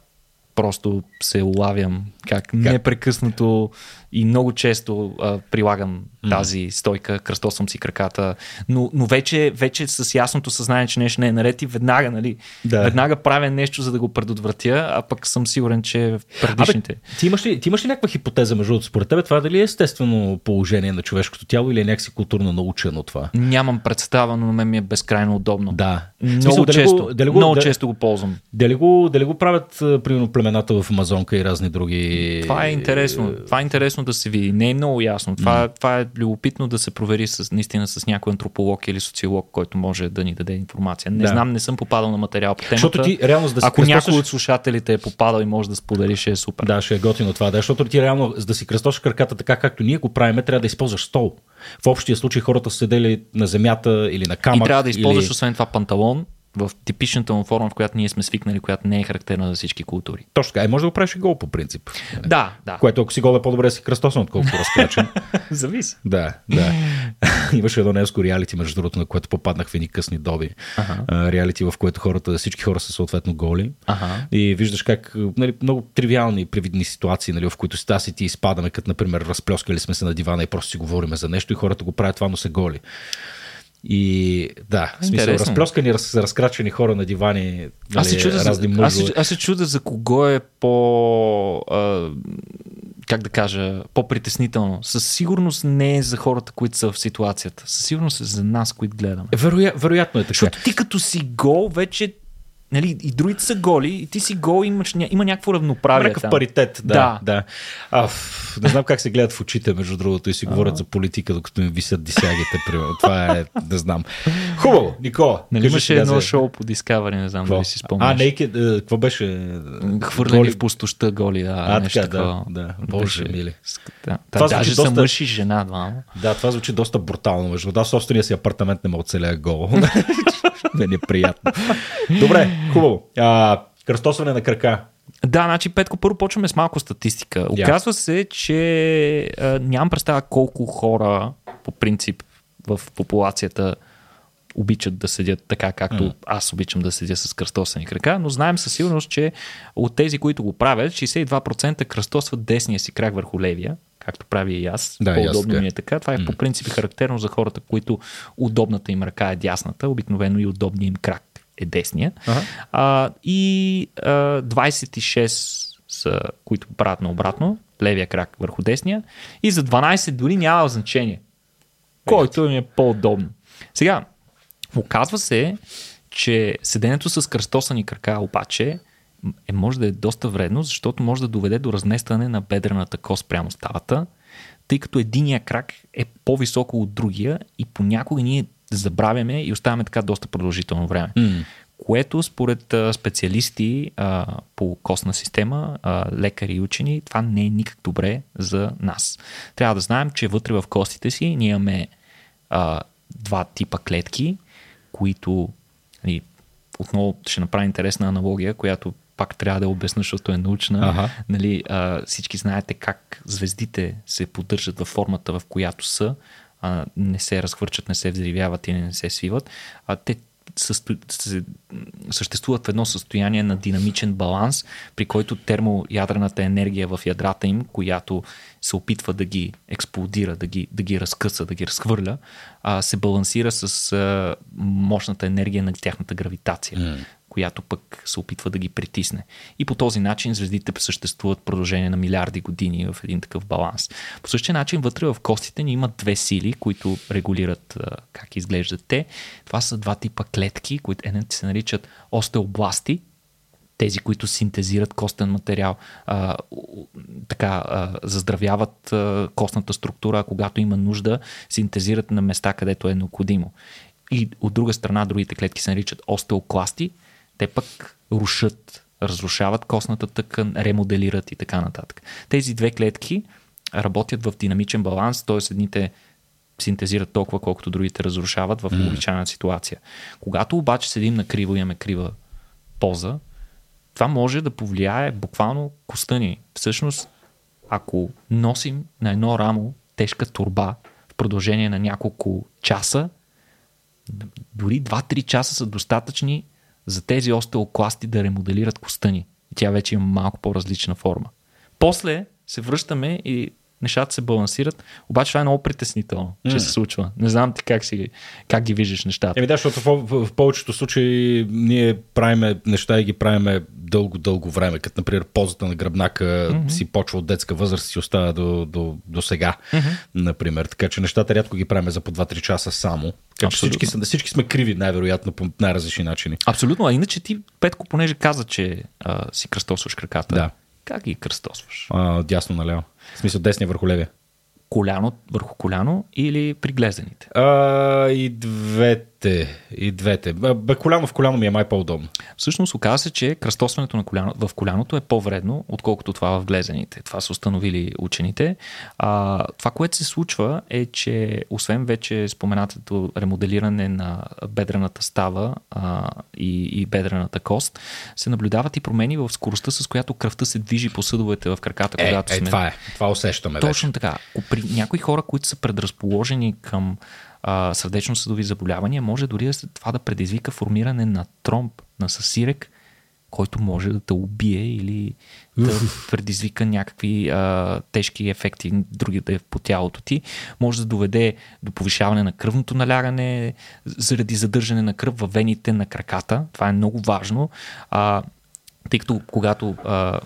просто се улавям как, как непрекъснато и много често а, прилагам mm-hmm. тази стойка, кръстосвам си краката, но, но вече, вече с ясното съзнание, че нещо не е наред и веднага, нали, да. веднага правя нещо, за да го предотвратя, а пък съм сигурен, че в предишните. Абе, ти, имаш ли, ти имаш ли някаква хипотеза, между другото, според тебе, това дали е естествено положение на човешкото тяло или е някакси културно научено това? Нямам представа, но на мен ми е безкрайно удобно. Да. Много, смисъл, често, го, дали го, много дали, често го ползвам. Дали го, дали го правят, примерно, племената в Амазонка и разни други. Това е интересно. Това е интересно да се види. Не е много ясно. Това, mm. това е любопитно да се провери с, наистина с някой антрополог или социолог, който може да ни даде информация. Не да. знам, не съм попадал на материал по темата. Защото ти реално да си Ако кръстосаш... някой от слушателите е попадал и може да сподели, ще е супер. Да, ще е готино това. Да, защото ти реално, за да си кръстошиш краката така, както ние го правиме, трябва да използваш стол. В общия случай хората са седели на земята или на камък. И трябва да използваш или... освен това панталон, в типичната му форма, в която ние сме свикнали, която не е характерна за всички култури. Точно така. Е, може да го правиш и гол по принцип. Да, да. Което ако си гол е по-добре си кръстосан, отколкото разкрачен. Зависи. Да, да. Имаше едно немско реалити, между другото, на което попаднах в едни късни доби. Ага. Реалити, в което хората, всички хора са съответно голи. Ага. И виждаш как нали, много тривиални привидни ситуации, нали, в които си ти изпадаме, като например разплескали сме се на дивана и просто си говорим за нещо и хората го правят това, но са голи. И да, в смисъл, разплескани, раз, разкрачени хора на дивани, нали, аз се чуда, разни за, аз, аз се чуда за кого е по... А, как да кажа, по-притеснително. Със сигурност не е за хората, които са в ситуацията. Със сигурност е за нас, които гледаме. Вероя, вероятно е така. Защото ти като си гол, вече Нали, и другите са голи, и ти си гол, имаш, има някакво равноправие. Някакъв паритет, да. да. да. А, не знам как се гледат в очите, между другото, и си говорят за политика, докато им висят дисягите. Това е, не знам. Хубаво, Никола. Нали имаше едно за... шоу по Discovery, не знам дали си спомняш. А, Нейкед, какво беше? Хвърлени голи... в пустоща голи, да. А, нещо така, да, да. Боже, беше... мили. Да. Това даже доста... са мъж и жена, двама. Да, това звучи доста брутално. Между да, собствения си апартамент не мога да целя гол. не е приятно. Добре, хубаво. А, Кръстосване на крака. Да, значи Петко, първо почваме с малко статистика. Оказва се, че а, нямам представа колко хора по принцип в популацията обичат да седят така, както mm. аз обичам да седя с кръстосани крака, но знаем със сигурност, че от тези, които го правят, 62% кръстосват десния си крак върху левия, както прави и аз. Да, По-удобно ми е така. Това е mm. по принцип характерно за хората, които удобната им ръка е дясната, обикновено и удобният им крак е десния. Ага. А, и а, 26 са, които правят наобратно, левия крак върху десния. И за 12 дори няма значение. Който ми е по-удобно. Сега, оказва се, че седенето с кръстосани крака обаче е, може да е доста вредно, защото може да доведе до разместване на бедрената кост прямо ставата, тъй като единия крак е по-високо от другия и понякога ние забравяме и оставяме така доста продължително време. Mm. Което според специалисти а, по костна система, а, лекари и учени, това не е никак добре за нас. Трябва да знаем, че вътре в костите си ние имаме а, два типа клетки, които нали, отново ще направя интересна аналогия, която пак трябва да обясня, защото е научна. Ага. Нали, а, всички знаете как звездите се поддържат във формата, в която са, а, не се разхвърчат, не се взривяват и не се свиват. А, те съществуват в едно състояние на динамичен баланс, при който термоядрената енергия в ядрата им, която се опитва да ги експлодира, да ги, да ги разкъса, да ги разхвърля, се балансира с мощната енергия на тяхната гравитация. Mm която пък се опитва да ги притисне. И по този начин звездите съществуват продължение на милиарди години в един такъв баланс. По същия начин вътре в костите ни има две сили, които регулират как изглеждат те. Това са два типа клетки, които едните се наричат остеобласти, тези, които синтезират костен материал, а, така а, заздравяват а, костната структура, а когато има нужда, синтезират на места, където е необходимо. И от друга страна, другите клетки се наричат остеокласти, те пък рушат, разрушават костната тъкан, ремоделират и така нататък. Тези две клетки работят в динамичен баланс, т.е. едните синтезират толкова, колкото другите разрушават в обичайна ситуация. Когато обаче седим на криво и имаме крива поза, това може да повлияе буквално коста ни. Всъщност, ако носим на едно рамо тежка турба в продължение на няколко часа, дори 2-3 часа са достатъчни за тези остеокласти да ремоделират коста ни. И тя вече има малко по-различна форма. После се връщаме и нещата се балансират, обаче това е много притеснително, mm. че се случва. Не знам ти как, си, как ги виждаш нещата. Еми да, защото в, в, в повечето случаи ние правиме неща и ги правиме дълго-дълго време, като например позата на гръбнака mm-hmm. си почва от детска възраст и си остава до, до, до сега, mm-hmm. например. Така че нещата рядко ги правиме за по 2-3 часа само. Така че всички, всички сме криви, най-вероятно, по най-различни начини. Абсолютно, а иначе ти, Петко, понеже каза, че а, си кръстосваш краката, да. как ги кръстосваш? А, дясно наляво. В смисъл десния върху левия. Коляно върху коляно или при глезените? А, и двете. И двете. Бе, коляно в коляно ми е май по-удобно. Всъщност оказа се, че кръстосването на коляно, в коляното е по-вредно, отколкото това в глезените. Това са установили учените. А, това, което се случва е, че освен вече споменатото ремоделиране на бедрената става а, и, и бедрената кост, се наблюдават и промени в скоростта, с която кръвта се движи по съдовете в краката, е, когато е, сме... Това е. Това усещаме Точно вече. така. При някои хора, които са предразположени към а, сърдечно-съдови заболявания, може дори това да предизвика формиране на тромб, на съсирек, който може да те убие или да предизвика някакви а, тежки ефекти, други да е по тялото ти. Може да доведе до повишаване на кръвното налягане заради задържане на кръв във вените на краката. Това е много важно, а, тъй като когато а,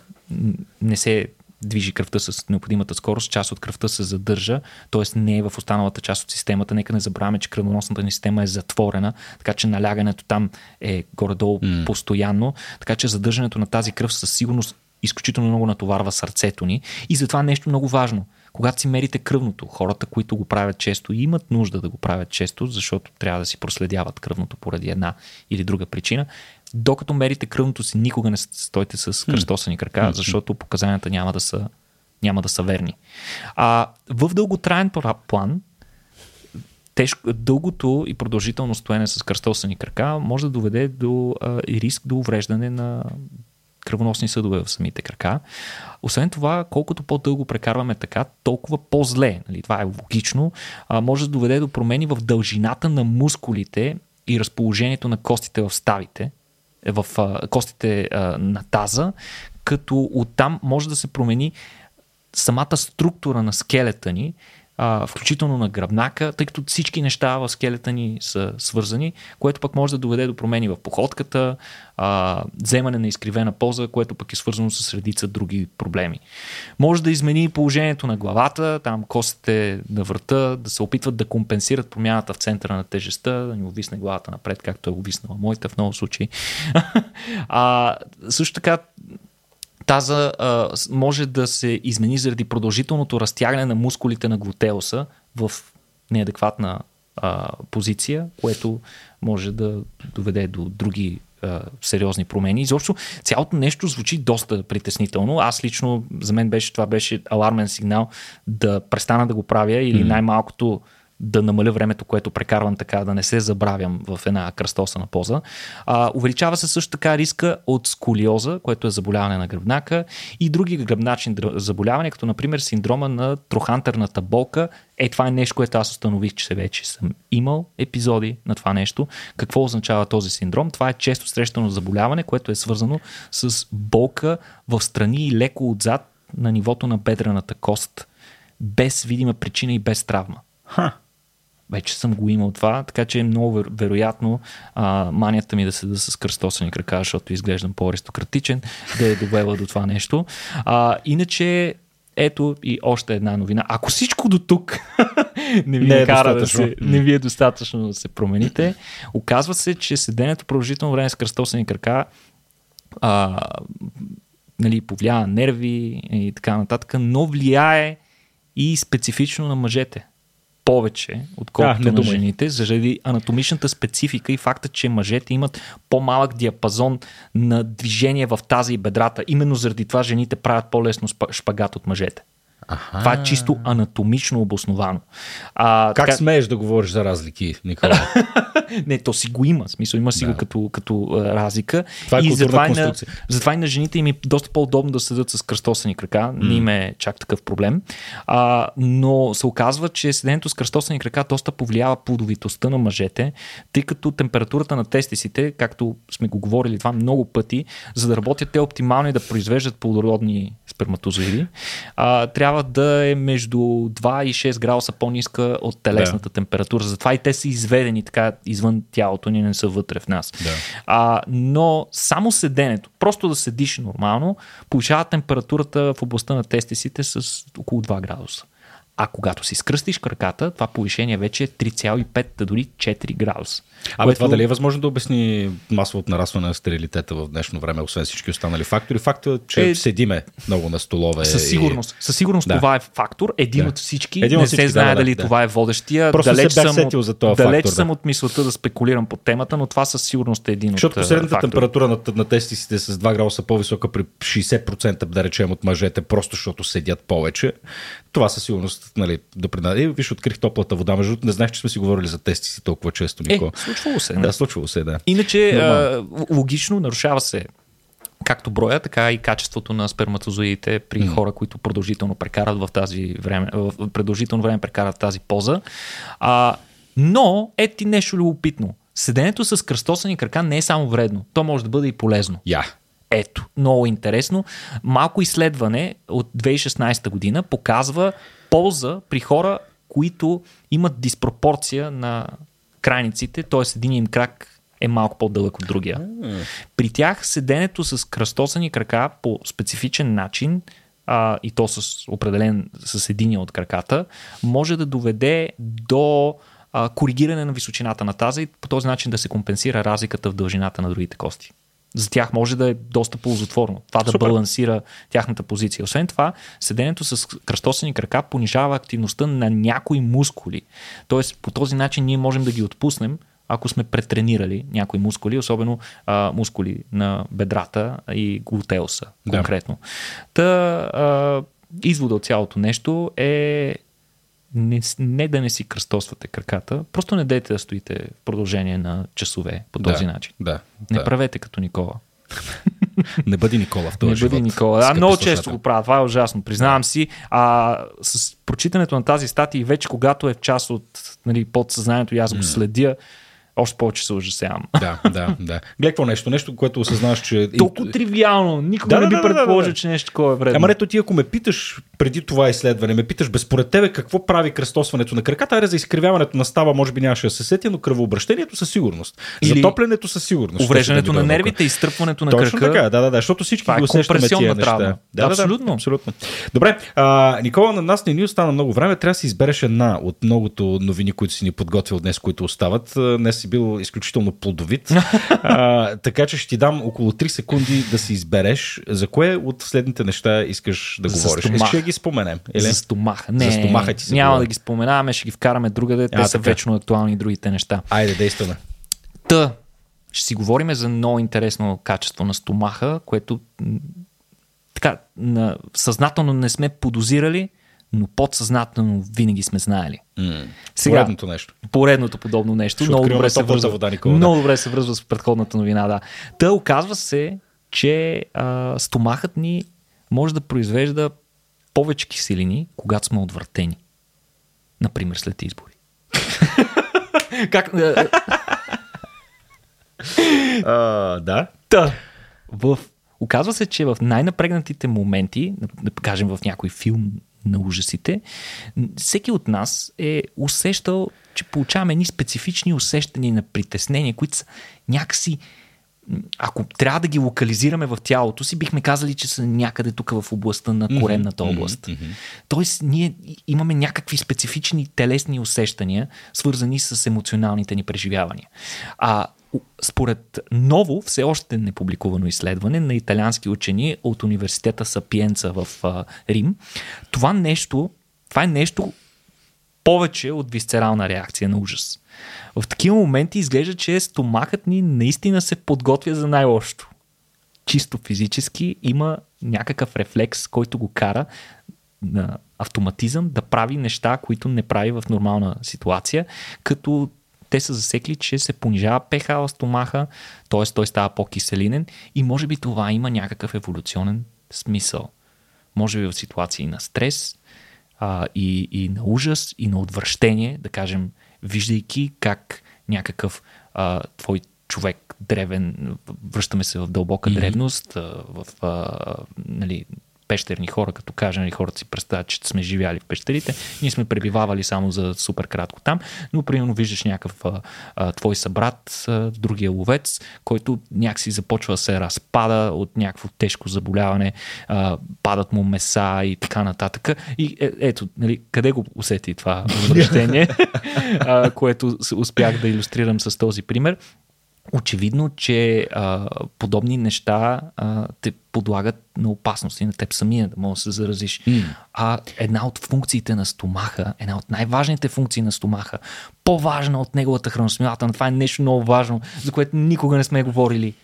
не се движи кръвта с необходимата скорост, част от кръвта се задържа, т.е. не е в останалата част от системата. Нека не забравяме, че кръвоносната ни система е затворена, така че налягането там е горе-долу mm. постоянно, така че задържането на тази кръв със сигурност изключително много натоварва сърцето ни и затова нещо много важно. Когато си мерите кръвното, хората, които го правят често, имат нужда да го правят често, защото трябва да си проследяват кръвното поради една или друга причина, докато мерите кръвното си, никога не стойте с кръстосани крака, защото показанията няма да са, няма да са верни. А в дълготраен план, тежко, дългото и продължително стоене с кръстосани крака може да доведе до а, риск до увреждане на кръвоносни съдове в самите крака. Освен това, колкото по-дълго прекарваме така, толкова по-зле. Нали? Това е логично. А, може да доведе до промени в дължината на мускулите и разположението на костите в ставите, в а, костите а, на таза, като оттам може да се промени самата структура на скелета ни, а, включително на гръбнака, тъй като всички неща в скелета ни са свързани, което пък може да доведе до промени в походката, а, вземане на изкривена поза, което пък е свързано с редица други проблеми. Може да измени положението на главата, там костите на врата, да се опитват да компенсират промяната в центъра на тежестта, да ни увисне главата напред, както е увиснала моята в много случаи. а, също така таза а, може да се измени заради продължителното разтягане на мускулите на глутеуса в неадекватна а, позиция, което може да доведе до други а, сериозни промени. Изобщо цялото нещо звучи доста притеснително. Аз лично, за мен беше, това беше алармен сигнал да престана да го правя или най-малкото да намаля времето, което прекарвам така, да не се забравям в една кръстосана поза. А, увеличава се също така риска от сколиоза, което е заболяване на гръбнака и други гръбначни заболявания, като например синдрома на трохантерната болка. Е, това е нещо, което аз установих, че вече съм имал епизоди на това нещо. Какво означава този синдром? Това е често срещано заболяване, което е свързано с болка в страни и леко отзад на нивото на бедрената кост, без видима причина и без травма. Ха вече съм го имал това, така че е много вероятно а, манията ми да седа с кръстосани крака, защото изглеждам по-аристократичен, да е довела до това нещо. А, иначе ето и още една новина. Ако всичко до тук не ви не е кара да се, не ви е достатъчно да се промените, оказва се, че седенето продължително време с кръстосани крака а, нали, повлиява нерви и така нататък, но влияе и специфично на мъжете повече, отколкото а, на жените, заради анатомичната специфика и факта, че мъжете имат по-малък диапазон на движение в тази и бедрата. Именно заради това жените правят по-лесно шпагат от мъжете. Аха. Това е чисто анатомично обосновано. А, как така... смееш да говориш за разлики, Никола? не, то си го има. Смисъл, има си да. го като, като а, разлика. Това е и затова и, на, затова и на жените им е доста по-удобно да седат с кръстосани крака. Mm. Не им е чак такъв проблем. А, но се оказва, че седенето с кръстосани крака доста повлиява плодовитостта на мъжете, тъй като температурата на тестисите, както сме го говорили това много пъти, за да работят те оптимално и да произвеждат плодородни сперматозоиди, а, трябва да е между 2 и 6 градуса по-ниска от телесната да. температура. Затова и те са изведени така извън тялото ни, не са вътре в нас. Да. А, но само седенето, просто да седиш нормално, повишава температурата в областта на тестисите с около 2 градуса. А когато си скръстиш краката, това повишение вече е 3,5, дори 4 градуса. Абе, което... това дали е възможно да обясни масовото нарастване на стерилитета в днешно време, освен всички останали фактори? Факта, че е... седиме много на столове. Със сигурност. И... Със сигурност да. това е фактор. Един да. от всички. Един не всички, се знае да, дали да, това е водещия. Просто далеч се съм, от, за този далеч фактор, съм да. от мисълта да спекулирам по темата, но това със сигурност е един Защото от средната температура на, на тестисите с 2 градуса по-висока при 60% да речем от мъжете, просто защото седят повече. Това със сигурност нали, допринася. Виж, открих топлата вода. Между не знаех, че сме си говорили за тестиси толкова често. Нико. Е, случвало се. Да, случвало се, да. Иначе, а, логично, нарушава се както броя, така и качеството на сперматозоидите при mm. хора, които продължително прекарат в тази време, в продължително време прекарат тази поза. А, но е ти нещо любопитно. Седенето с кръстосани крака не е само вредно, то може да бъде и полезно. Yeah. Ето, много интересно. Малко изследване от 2016 година показва полза при хора, които имат диспропорция на крайниците, т.е. един им крак е малко по-дълъг от другия. При тях седенето с кръстосани крака по специфичен начин а, и то с определен, с единия от краката, може да доведе до а, коригиране на височината на тази и по този начин да се компенсира разликата в дължината на другите кости за тях може да е доста ползотворно. Това да Супер. балансира тяхната позиция. Освен това, седенето с кръстосани крака понижава активността на някои мускули. Тоест, по този начин ние можем да ги отпуснем, ако сме претренирали някои мускули, особено а, мускули на бедрата и глутеуса конкретно. Да. Та, а, извода от цялото нещо е не, не да не си кръстосвате краката, просто не дейте да стоите в продължение на часове по този да, начин. Да, не да. правете като Никола. Не бъди Никола в този Не живот. бъди Никола. Скъпи много често го правя. Това е ужасно. Признавам си. А с прочитането на тази статия и вече когато е в част от нали, подсъзнанието и аз го следя, още повече се ужасявам. Да, да, да. Гледай нещо, нещо, което осъзнаваш, че... Толкова тривиално. Никога Да, не да, би да, да, да, предположил, да. че нещо такова е вредно. Ама ето ти, ако ме питаш преди това изследване, ме питаш безпоред тебе какво прави кръстосването на краката, аре за изкривяването на става може би нямаше да се сетя, но кръвообращението със сигурност. Или Затоплянето със сигурност. Увреждането да на нервите, изтръпването на Точно кръка. така, да, да, да, защото всички Това е усещаме тия неща. травма. Да, Абсолютно. Да, да, абсолютно. Добре, а, Никола, на нас не ни остана много време. Трябва да си избереш една от многото новини, които си ни подготвил днес, които остават. Днес си бил изключително плодовит. а, така че ще ти дам около 3 секунди да си избереш за кое от следните неща искаш да За говориш. стомах. Искаш да ги споменем. Или? За стомаха. Не, За стомаха ти няма говори. да ги споменаваме, ще ги вкараме другаде. Те А, са така. вечно актуални другите неща. Айде, действаме. Та, ще си говорим за много интересно качество на стомаха, което така, на, съзнателно не сме подозирали, но подсъзнателно винаги сме знаели. Сега- Поредното нещо. Поредното подобно нещо. Ще Много добре, се връзва, вода, Никола, да. много добре се връзва с предходната новина. Да. Та оказва се, че а, стомахът ни може да произвежда повече киселини, когато сме отвратени. Например, след избори. как, А, да. Та, в... Оказва се, че в най-напрегнатите моменти, да кажем в някой филм на ужасите, всеки от нас е усещал, че получаваме едни специфични усещания на притеснение, които са някакси ако трябва да ги локализираме в тялото си, бихме казали, че са някъде тук в областта на коремната област. Тоест, ние имаме някакви специфични телесни усещания, свързани с емоционалните ни преживявания. А според ново, все още непубликувано изследване на италиански учени от университета Сапиенца в а, Рим, това нещо, това е нещо, повече от висцерална реакция на ужас. В такива моменти изглежда, че стомахът ни наистина се подготвя за най-лошото. Чисто физически има някакъв рефлекс, който го кара на автоматизъм да прави неща, които не прави в нормална ситуация, като те са засекли, че се понижава pH в стомаха, т.е. той става по-киселинен и може би това има някакъв еволюционен смисъл. Може би в ситуации на стрес а, и, и на ужас, и на отвращение, да кажем, виждайки как някакъв а, твой човек древен, връщаме се в дълбока mm-hmm. древност, в а, нали, пещерни хора, като кажем, нали, хората си представят, че сме живяли в пещерите. Ние сме пребивавали само за супер кратко там, но примерно виждаш някакъв а, а, твой събрат, а, другия ловец, който някакси започва да се разпада от някакво тежко заболяване, а, падат му меса и така нататък. И е, ето, нали, къде го усети това връщение, а, което успях да иллюстрирам с този пример. Очевидно, че а, подобни неща а, те подлагат на опасност и на теб самия да можеш да се заразиш. Mm. А една от функциите на стомаха, една от най-важните функции на стомаха, по-важна от неговата храносмилателна, това е нещо много важно, за което никога не сме говорили,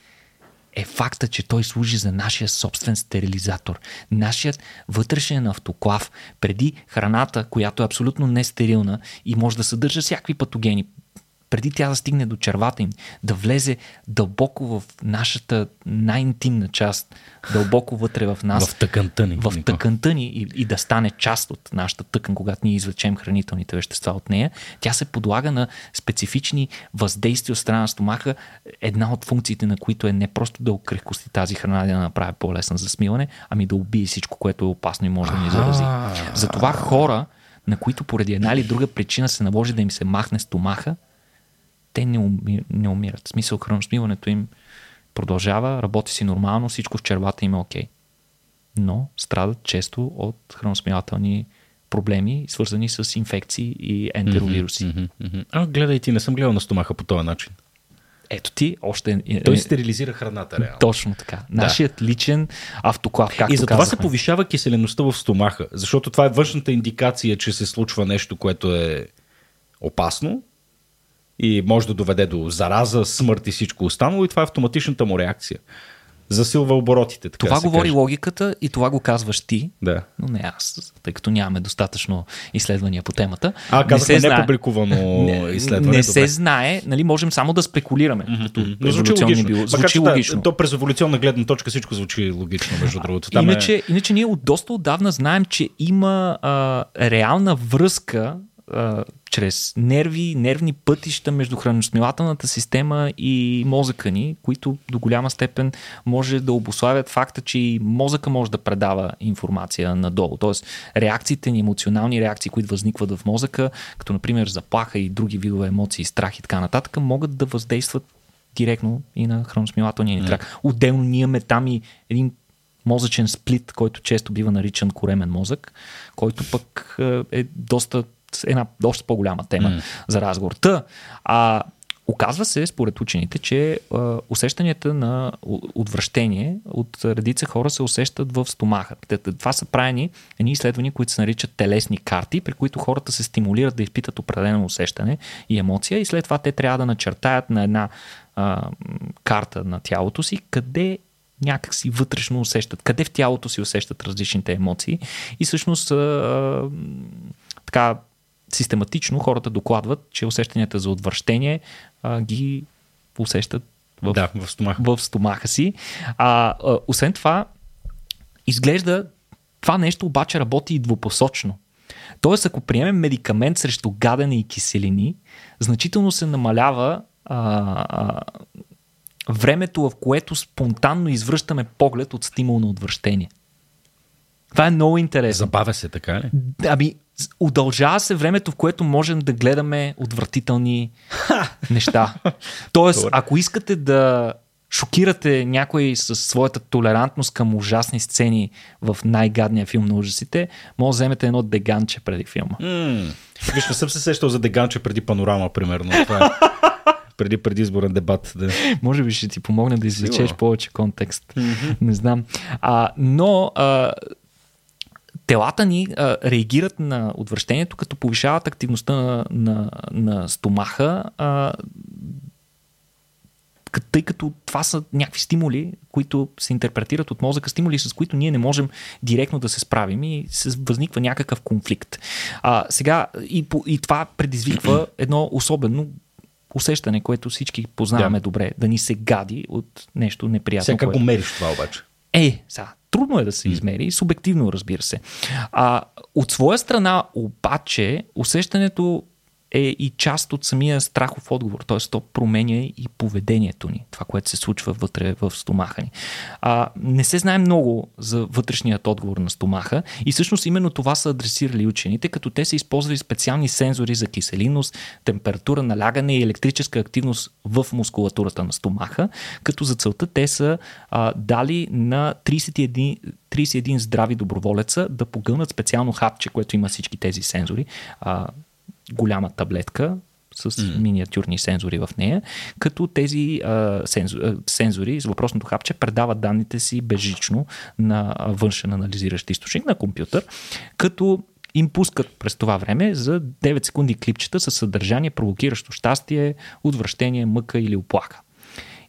е факта, че той служи за нашия собствен стерилизатор. Нашият вътрешен автоклав преди храната, която е абсолютно нестерилна и може да съдържа всякакви патогени, преди тя да стигне до червата им, да влезе дълбоко в нашата най-интимна част, дълбоко вътре в нас, В тъканта ни. в тъканта ни и, и да стане част от нашата тъкан, когато ние извлечем хранителните вещества от нея, тя се подлага на специфични въздействия от страна на стомаха, една от функциите на които е не просто да окрехкости тази храна да я направи по-лесна за смиване, ами да убие всичко, което е опасно и може да ни зарази. Затова хора, на които поради една или друга причина се наложи да им се махне стомаха, те не, уми, не умират. В смисъл, храносмиването им продължава, работи си нормално, всичко в червата им е окей. Но страдат често от храносмилателни проблеми, свързани с инфекции и ентеровируси. Mm-hmm. Мгм. А, гледай, ти не съм гледал на стомаха по този начин. Ето ти, още е, Той е, стерилизира храната, реално. точно така. Нашият личен автоклав, както И затова се казахме. повишава киселеността в стомаха, защото това е външната индикация, че се случва нещо, което е опасно и може да доведе до зараза, смърт и всичко останало и това е автоматичната му реакция. засилва оборотите. Така това да говори каже. логиката и това го казваш ти, Да. но не аз, тъй като нямаме достатъчно изследвания по темата. А, казахме се знае. непубликувано изследване. Не добре. се знае, нали, можем само да спекулираме. Като Но звучи логично. био- Макар, Звучи да, логично. То през еволюционна гледна точка всичко звучи логично, между другото. Там Иначе, е... иначе ние от доста отдавна знаем, че има а, реална връзка а, чрез нерви, нервни пътища между храносмилателната система и мозъка ни, които до голяма степен може да обославят факта, че и мозъка може да предава информация надолу. Тоест реакциите ни, емоционални реакции, които възникват в мозъка, като например заплаха и други видове емоции, страх и така нататък, могат да въздействат директно и на храносмилателния ни тракт. Отделно ние имаме там и един мозъчен сплит, който често бива наричан коремен мозък, който пък е доста една доста по-голяма тема mm. за разговор. Та, а, оказва се, според учените, че а, усещанията на отвращение от редица хора се усещат в стомаха. Това са правени едни изследвания, които се наричат телесни карти, при които хората се стимулират да изпитат определено усещане и емоция и след това те трябва да начертаят на една а, карта на тялото си къде някак си вътрешно усещат, къде в тялото си усещат различните емоции и всъщност а, а, така систематично хората докладват, че усещанията за отвращение а, ги усещат в, Да, в стомаха. в стомаха си. А, а, освен това, изглежда това нещо обаче работи и двупосочно. Тоест, ако приемем медикамент срещу гадене и киселини, значително се намалява а, а, времето, в което спонтанно извръщаме поглед от стимул на отвращение. Това е много интересно. Забавя се, така ли? Ами, удължава се времето, в което можем да гледаме отвратителни неща. Тоест, Добре. ако искате да шокирате някой с своята толерантност към ужасни сцени в най-гадния филм на ужасите, може да вземете едно деганче преди филма. М, Виж, не съм се сещал за Деганче преди панорама, примерно. Това е преди предизборен дебат. Да. Може би ще ти помогне да извлечеш повече контекст. Не знам. А, но а, телата ни а, реагират на отвращението, като повишават активността на, на, на стомаха, а, тъй като това са някакви стимули, които се интерпретират от мозъка, стимули, с които ние не можем директно да се справим и се възниква някакъв конфликт. А, сега и, и това предизвиква едно особено усещане, което всички познаваме Да. добре, да ни се гади от нещо неприятно. Сега как което... го мериш това обаче? Е, сега, трудно е да се измери, субективно разбира се. А, от своя страна обаче усещането е и част от самия страхов отговор, т.е. то променя и поведението ни, това, което се случва вътре в стомаха ни. А, не се знае много за вътрешният отговор на стомаха и всъщност именно това са адресирали учените, като те са използвали специални сензори за киселинност, температура, налягане и електрическа активност в мускулатурата на стомаха, като за целта те са а, дали на 31, 31 здрави доброволеца да погълнат специално хапче, което има всички тези сензори. А, голяма таблетка с mm. миниатюрни сензори в нея, като тези а, сензори, а, сензори с въпросното хапче предават данните си безжично на външен анализиращ източник на компютър, като им пускат през това време за 9 секунди клипчета със съдържание провокиращо щастие, отвращение, мъка или оплака.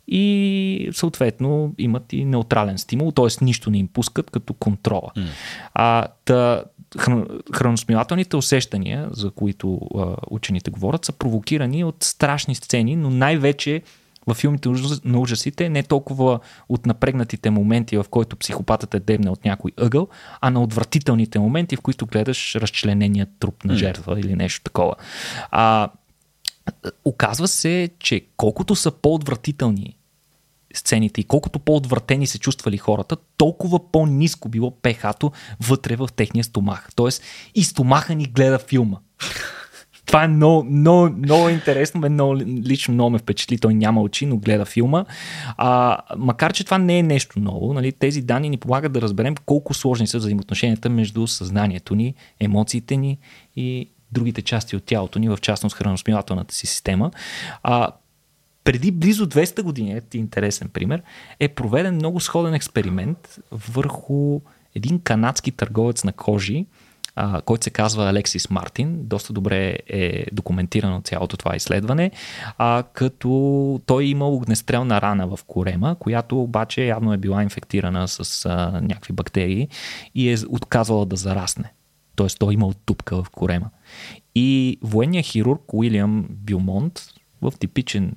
И съответно имат и неутрален стимул, т.е. нищо не им пускат като контрола. Mm. А, та, храносмилателните усещания, за които а, учените говорят, са провокирани от страшни сцени, но най-вече във филмите на ужасите не толкова от напрегнатите моменти, в който психопатът е дебне от някой ъгъл, а на отвратителните моменти, в които гледаш разчленения труп на жертва или нещо такова. А, оказва се, че колкото са по-отвратителни сцените и колкото по-отвратени се чувствали хората, толкова по-низко било пехато вътре в техния стомах. Тоест и стомаха ни гледа филма. Това е много, много, много интересно, ме много, лично много ме впечатли. Той няма очи, но гледа филма. А, макар, че това не е нещо ново, нали, тези данни ни помагат да разберем колко сложни са взаимоотношенията между съзнанието ни, емоциите ни и другите части от тялото ни, в частност храносмилателната си система. А, преди близо 200 години, е интересен пример, е проведен много сходен експеримент върху един канадски търговец на кожи, а, който се казва Алексис Мартин. Доста добре е документирано цялото това изследване, а, като той е имал огнестрелна рана в корема, която обаче явно е била инфектирана с а, някакви бактерии и е отказала да зарасне. Тоест той е имал тупка в корема. И военният хирург Уилям Билмонт в типичен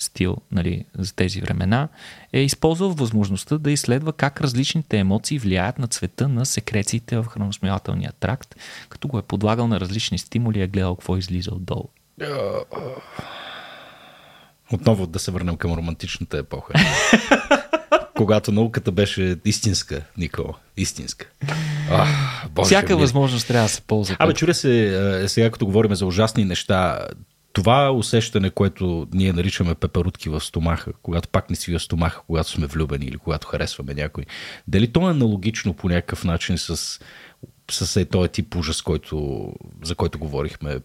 стил нали, за тези времена, е използвал възможността да изследва как различните емоции влияят на цвета на секрециите в храносмилателния тракт, като го е подлагал на различни стимули и е гледал какво излиза отдолу. Отново да се върнем към романтичната епоха. когато науката беше истинска, Никола. Истинска. А, Боже Всяка ми. възможност трябва да се ползва. Абе, чуре се, сега като говорим за ужасни неща, това усещане, което ние наричаме пеперутки в стомаха, когато пак не свива стомаха, когато сме влюбени или когато харесваме някой, дали то е аналогично по някакъв начин с, с е този тип ужас, който, за който говорихме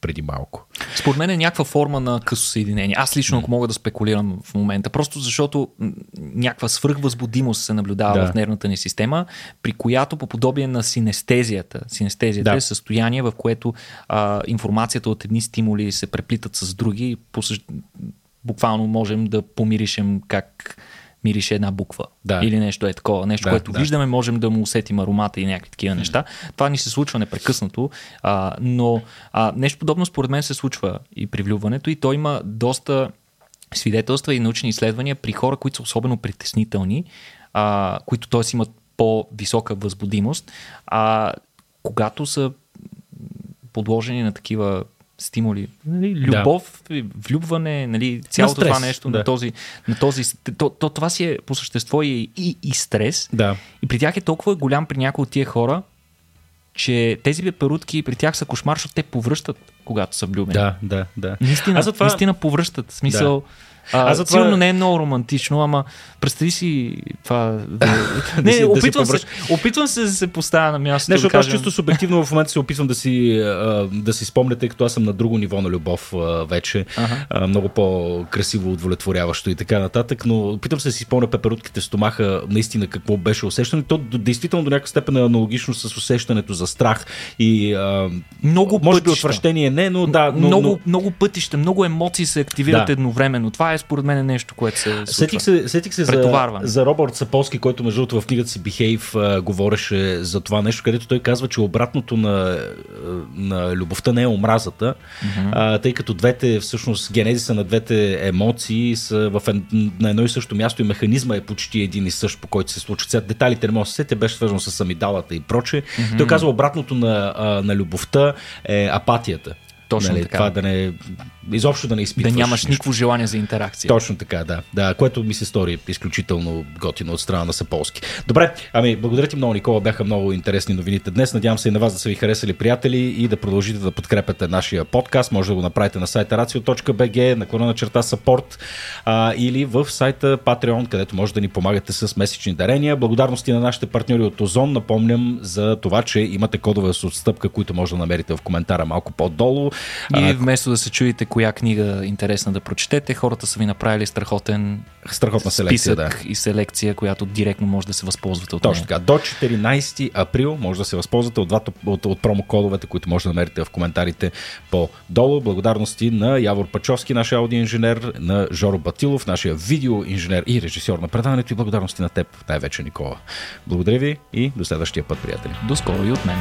преди малко. Според мен е някаква форма на късосъединение. Аз лично, ако мога да спекулирам в момента, просто защото някаква свръхвъзбудимост се наблюдава да. в нервната ни система, при която по подобие на синестезията, синестезията да. е състояние, в което а, информацията от едни стимули се преплитат с други, по, буквално можем да помиришем как мирише една буква. Да. Или нещо е такова. Нещо, да, което да. виждаме, можем да му усетим аромата и някакви такива неща. Това ни се случва непрекъснато, а, но а, нещо подобно според мен се случва и при влюбването и то има доста свидетелства и научни изследвания при хора, които са особено притеснителни, а, които т.е. имат по-висока възбудимост, а когато са подложени на такива стимули. Нали, любов, да. влюбване, нали, цялото това нещо да. на този. На този то, то, това си е по същество и, и, и стрес. Да. И при тях е толкова голям при някои от тия хора, че тези перутки при тях са кошмар, защото те повръщат, когато са влюбени. Да, да, да. Наистина, това... наистина повръщат. Смисъл, да а, а това... Сигурно не е много романтично, ама представи си това. Да, не, да опитвам, да се, опитвам се да се поставя на място. Не, защото да кажем... аз чисто субективно в момента се опитвам да си, да си спомня, тъй като аз съм на друго ниво на любов вече. Ага. Много по-красиво, удовлетворяващо и така нататък. Но опитвам се да си спомня пеперутките в стомаха, наистина какво беше усещането. То действително до някаква степен е аналогично с усещането за страх и много може би отвращение не, но да. Но, много, но... много пътища, много емоции се активират да. едновременно. Това е според мен нещо, което се случва. Сетих се, сетих се за, за Робърт Саполски, който между другото в книгата си Behave говореше за това нещо, където той казва, че обратното на, на любовта не е омразата, mm-hmm. а, тъй като двете, всъщност, генезиса на двете емоции са в ен, на едно и също място и механизма е почти един и същ, по който се случва. Сега деталите не може да се сете, беше свързано с амидалата и проче. Mm-hmm. Той казва обратното на, на любовта е апатията. Точно нали, така. Това да не изобщо да не изпитваш. Да нямаш никакво желание за интеракция. Точно така, да. да. Което ми се стори изключително готино от страна на Саполски. Добре, ами благодаря ти много, Никола. Бяха много интересни новините днес. Надявам се и на вас да са ви харесали приятели и да продължите да подкрепяте нашия подкаст. Може да го направите на сайта racio.bg, наклона на черта support а, или в сайта Patreon, където може да ни помагате с месечни дарения. Благодарности на нашите партньори от Озон. Напомням за това, че имате кодове с отстъпка, които може да намерите в коментара малко по-долу. И вместо да се чуете коя книга интересна да прочетете. Хората са ви направили страхотен Страхотна селекция, да. и селекция, която директно може да се възползвате от Точно така. До 14 април може да се възползвате от, двата, от, от промокодовете, които може да намерите в коментарите по-долу. Благодарности на Явор Пачовски, нашия аудиоинженер, на Жоро Батилов, нашия видеоинженер и режисьор на предаването и благодарности на теб, най-вече Никола. Благодаря ви и до следващия път, приятели. До скоро и от мен.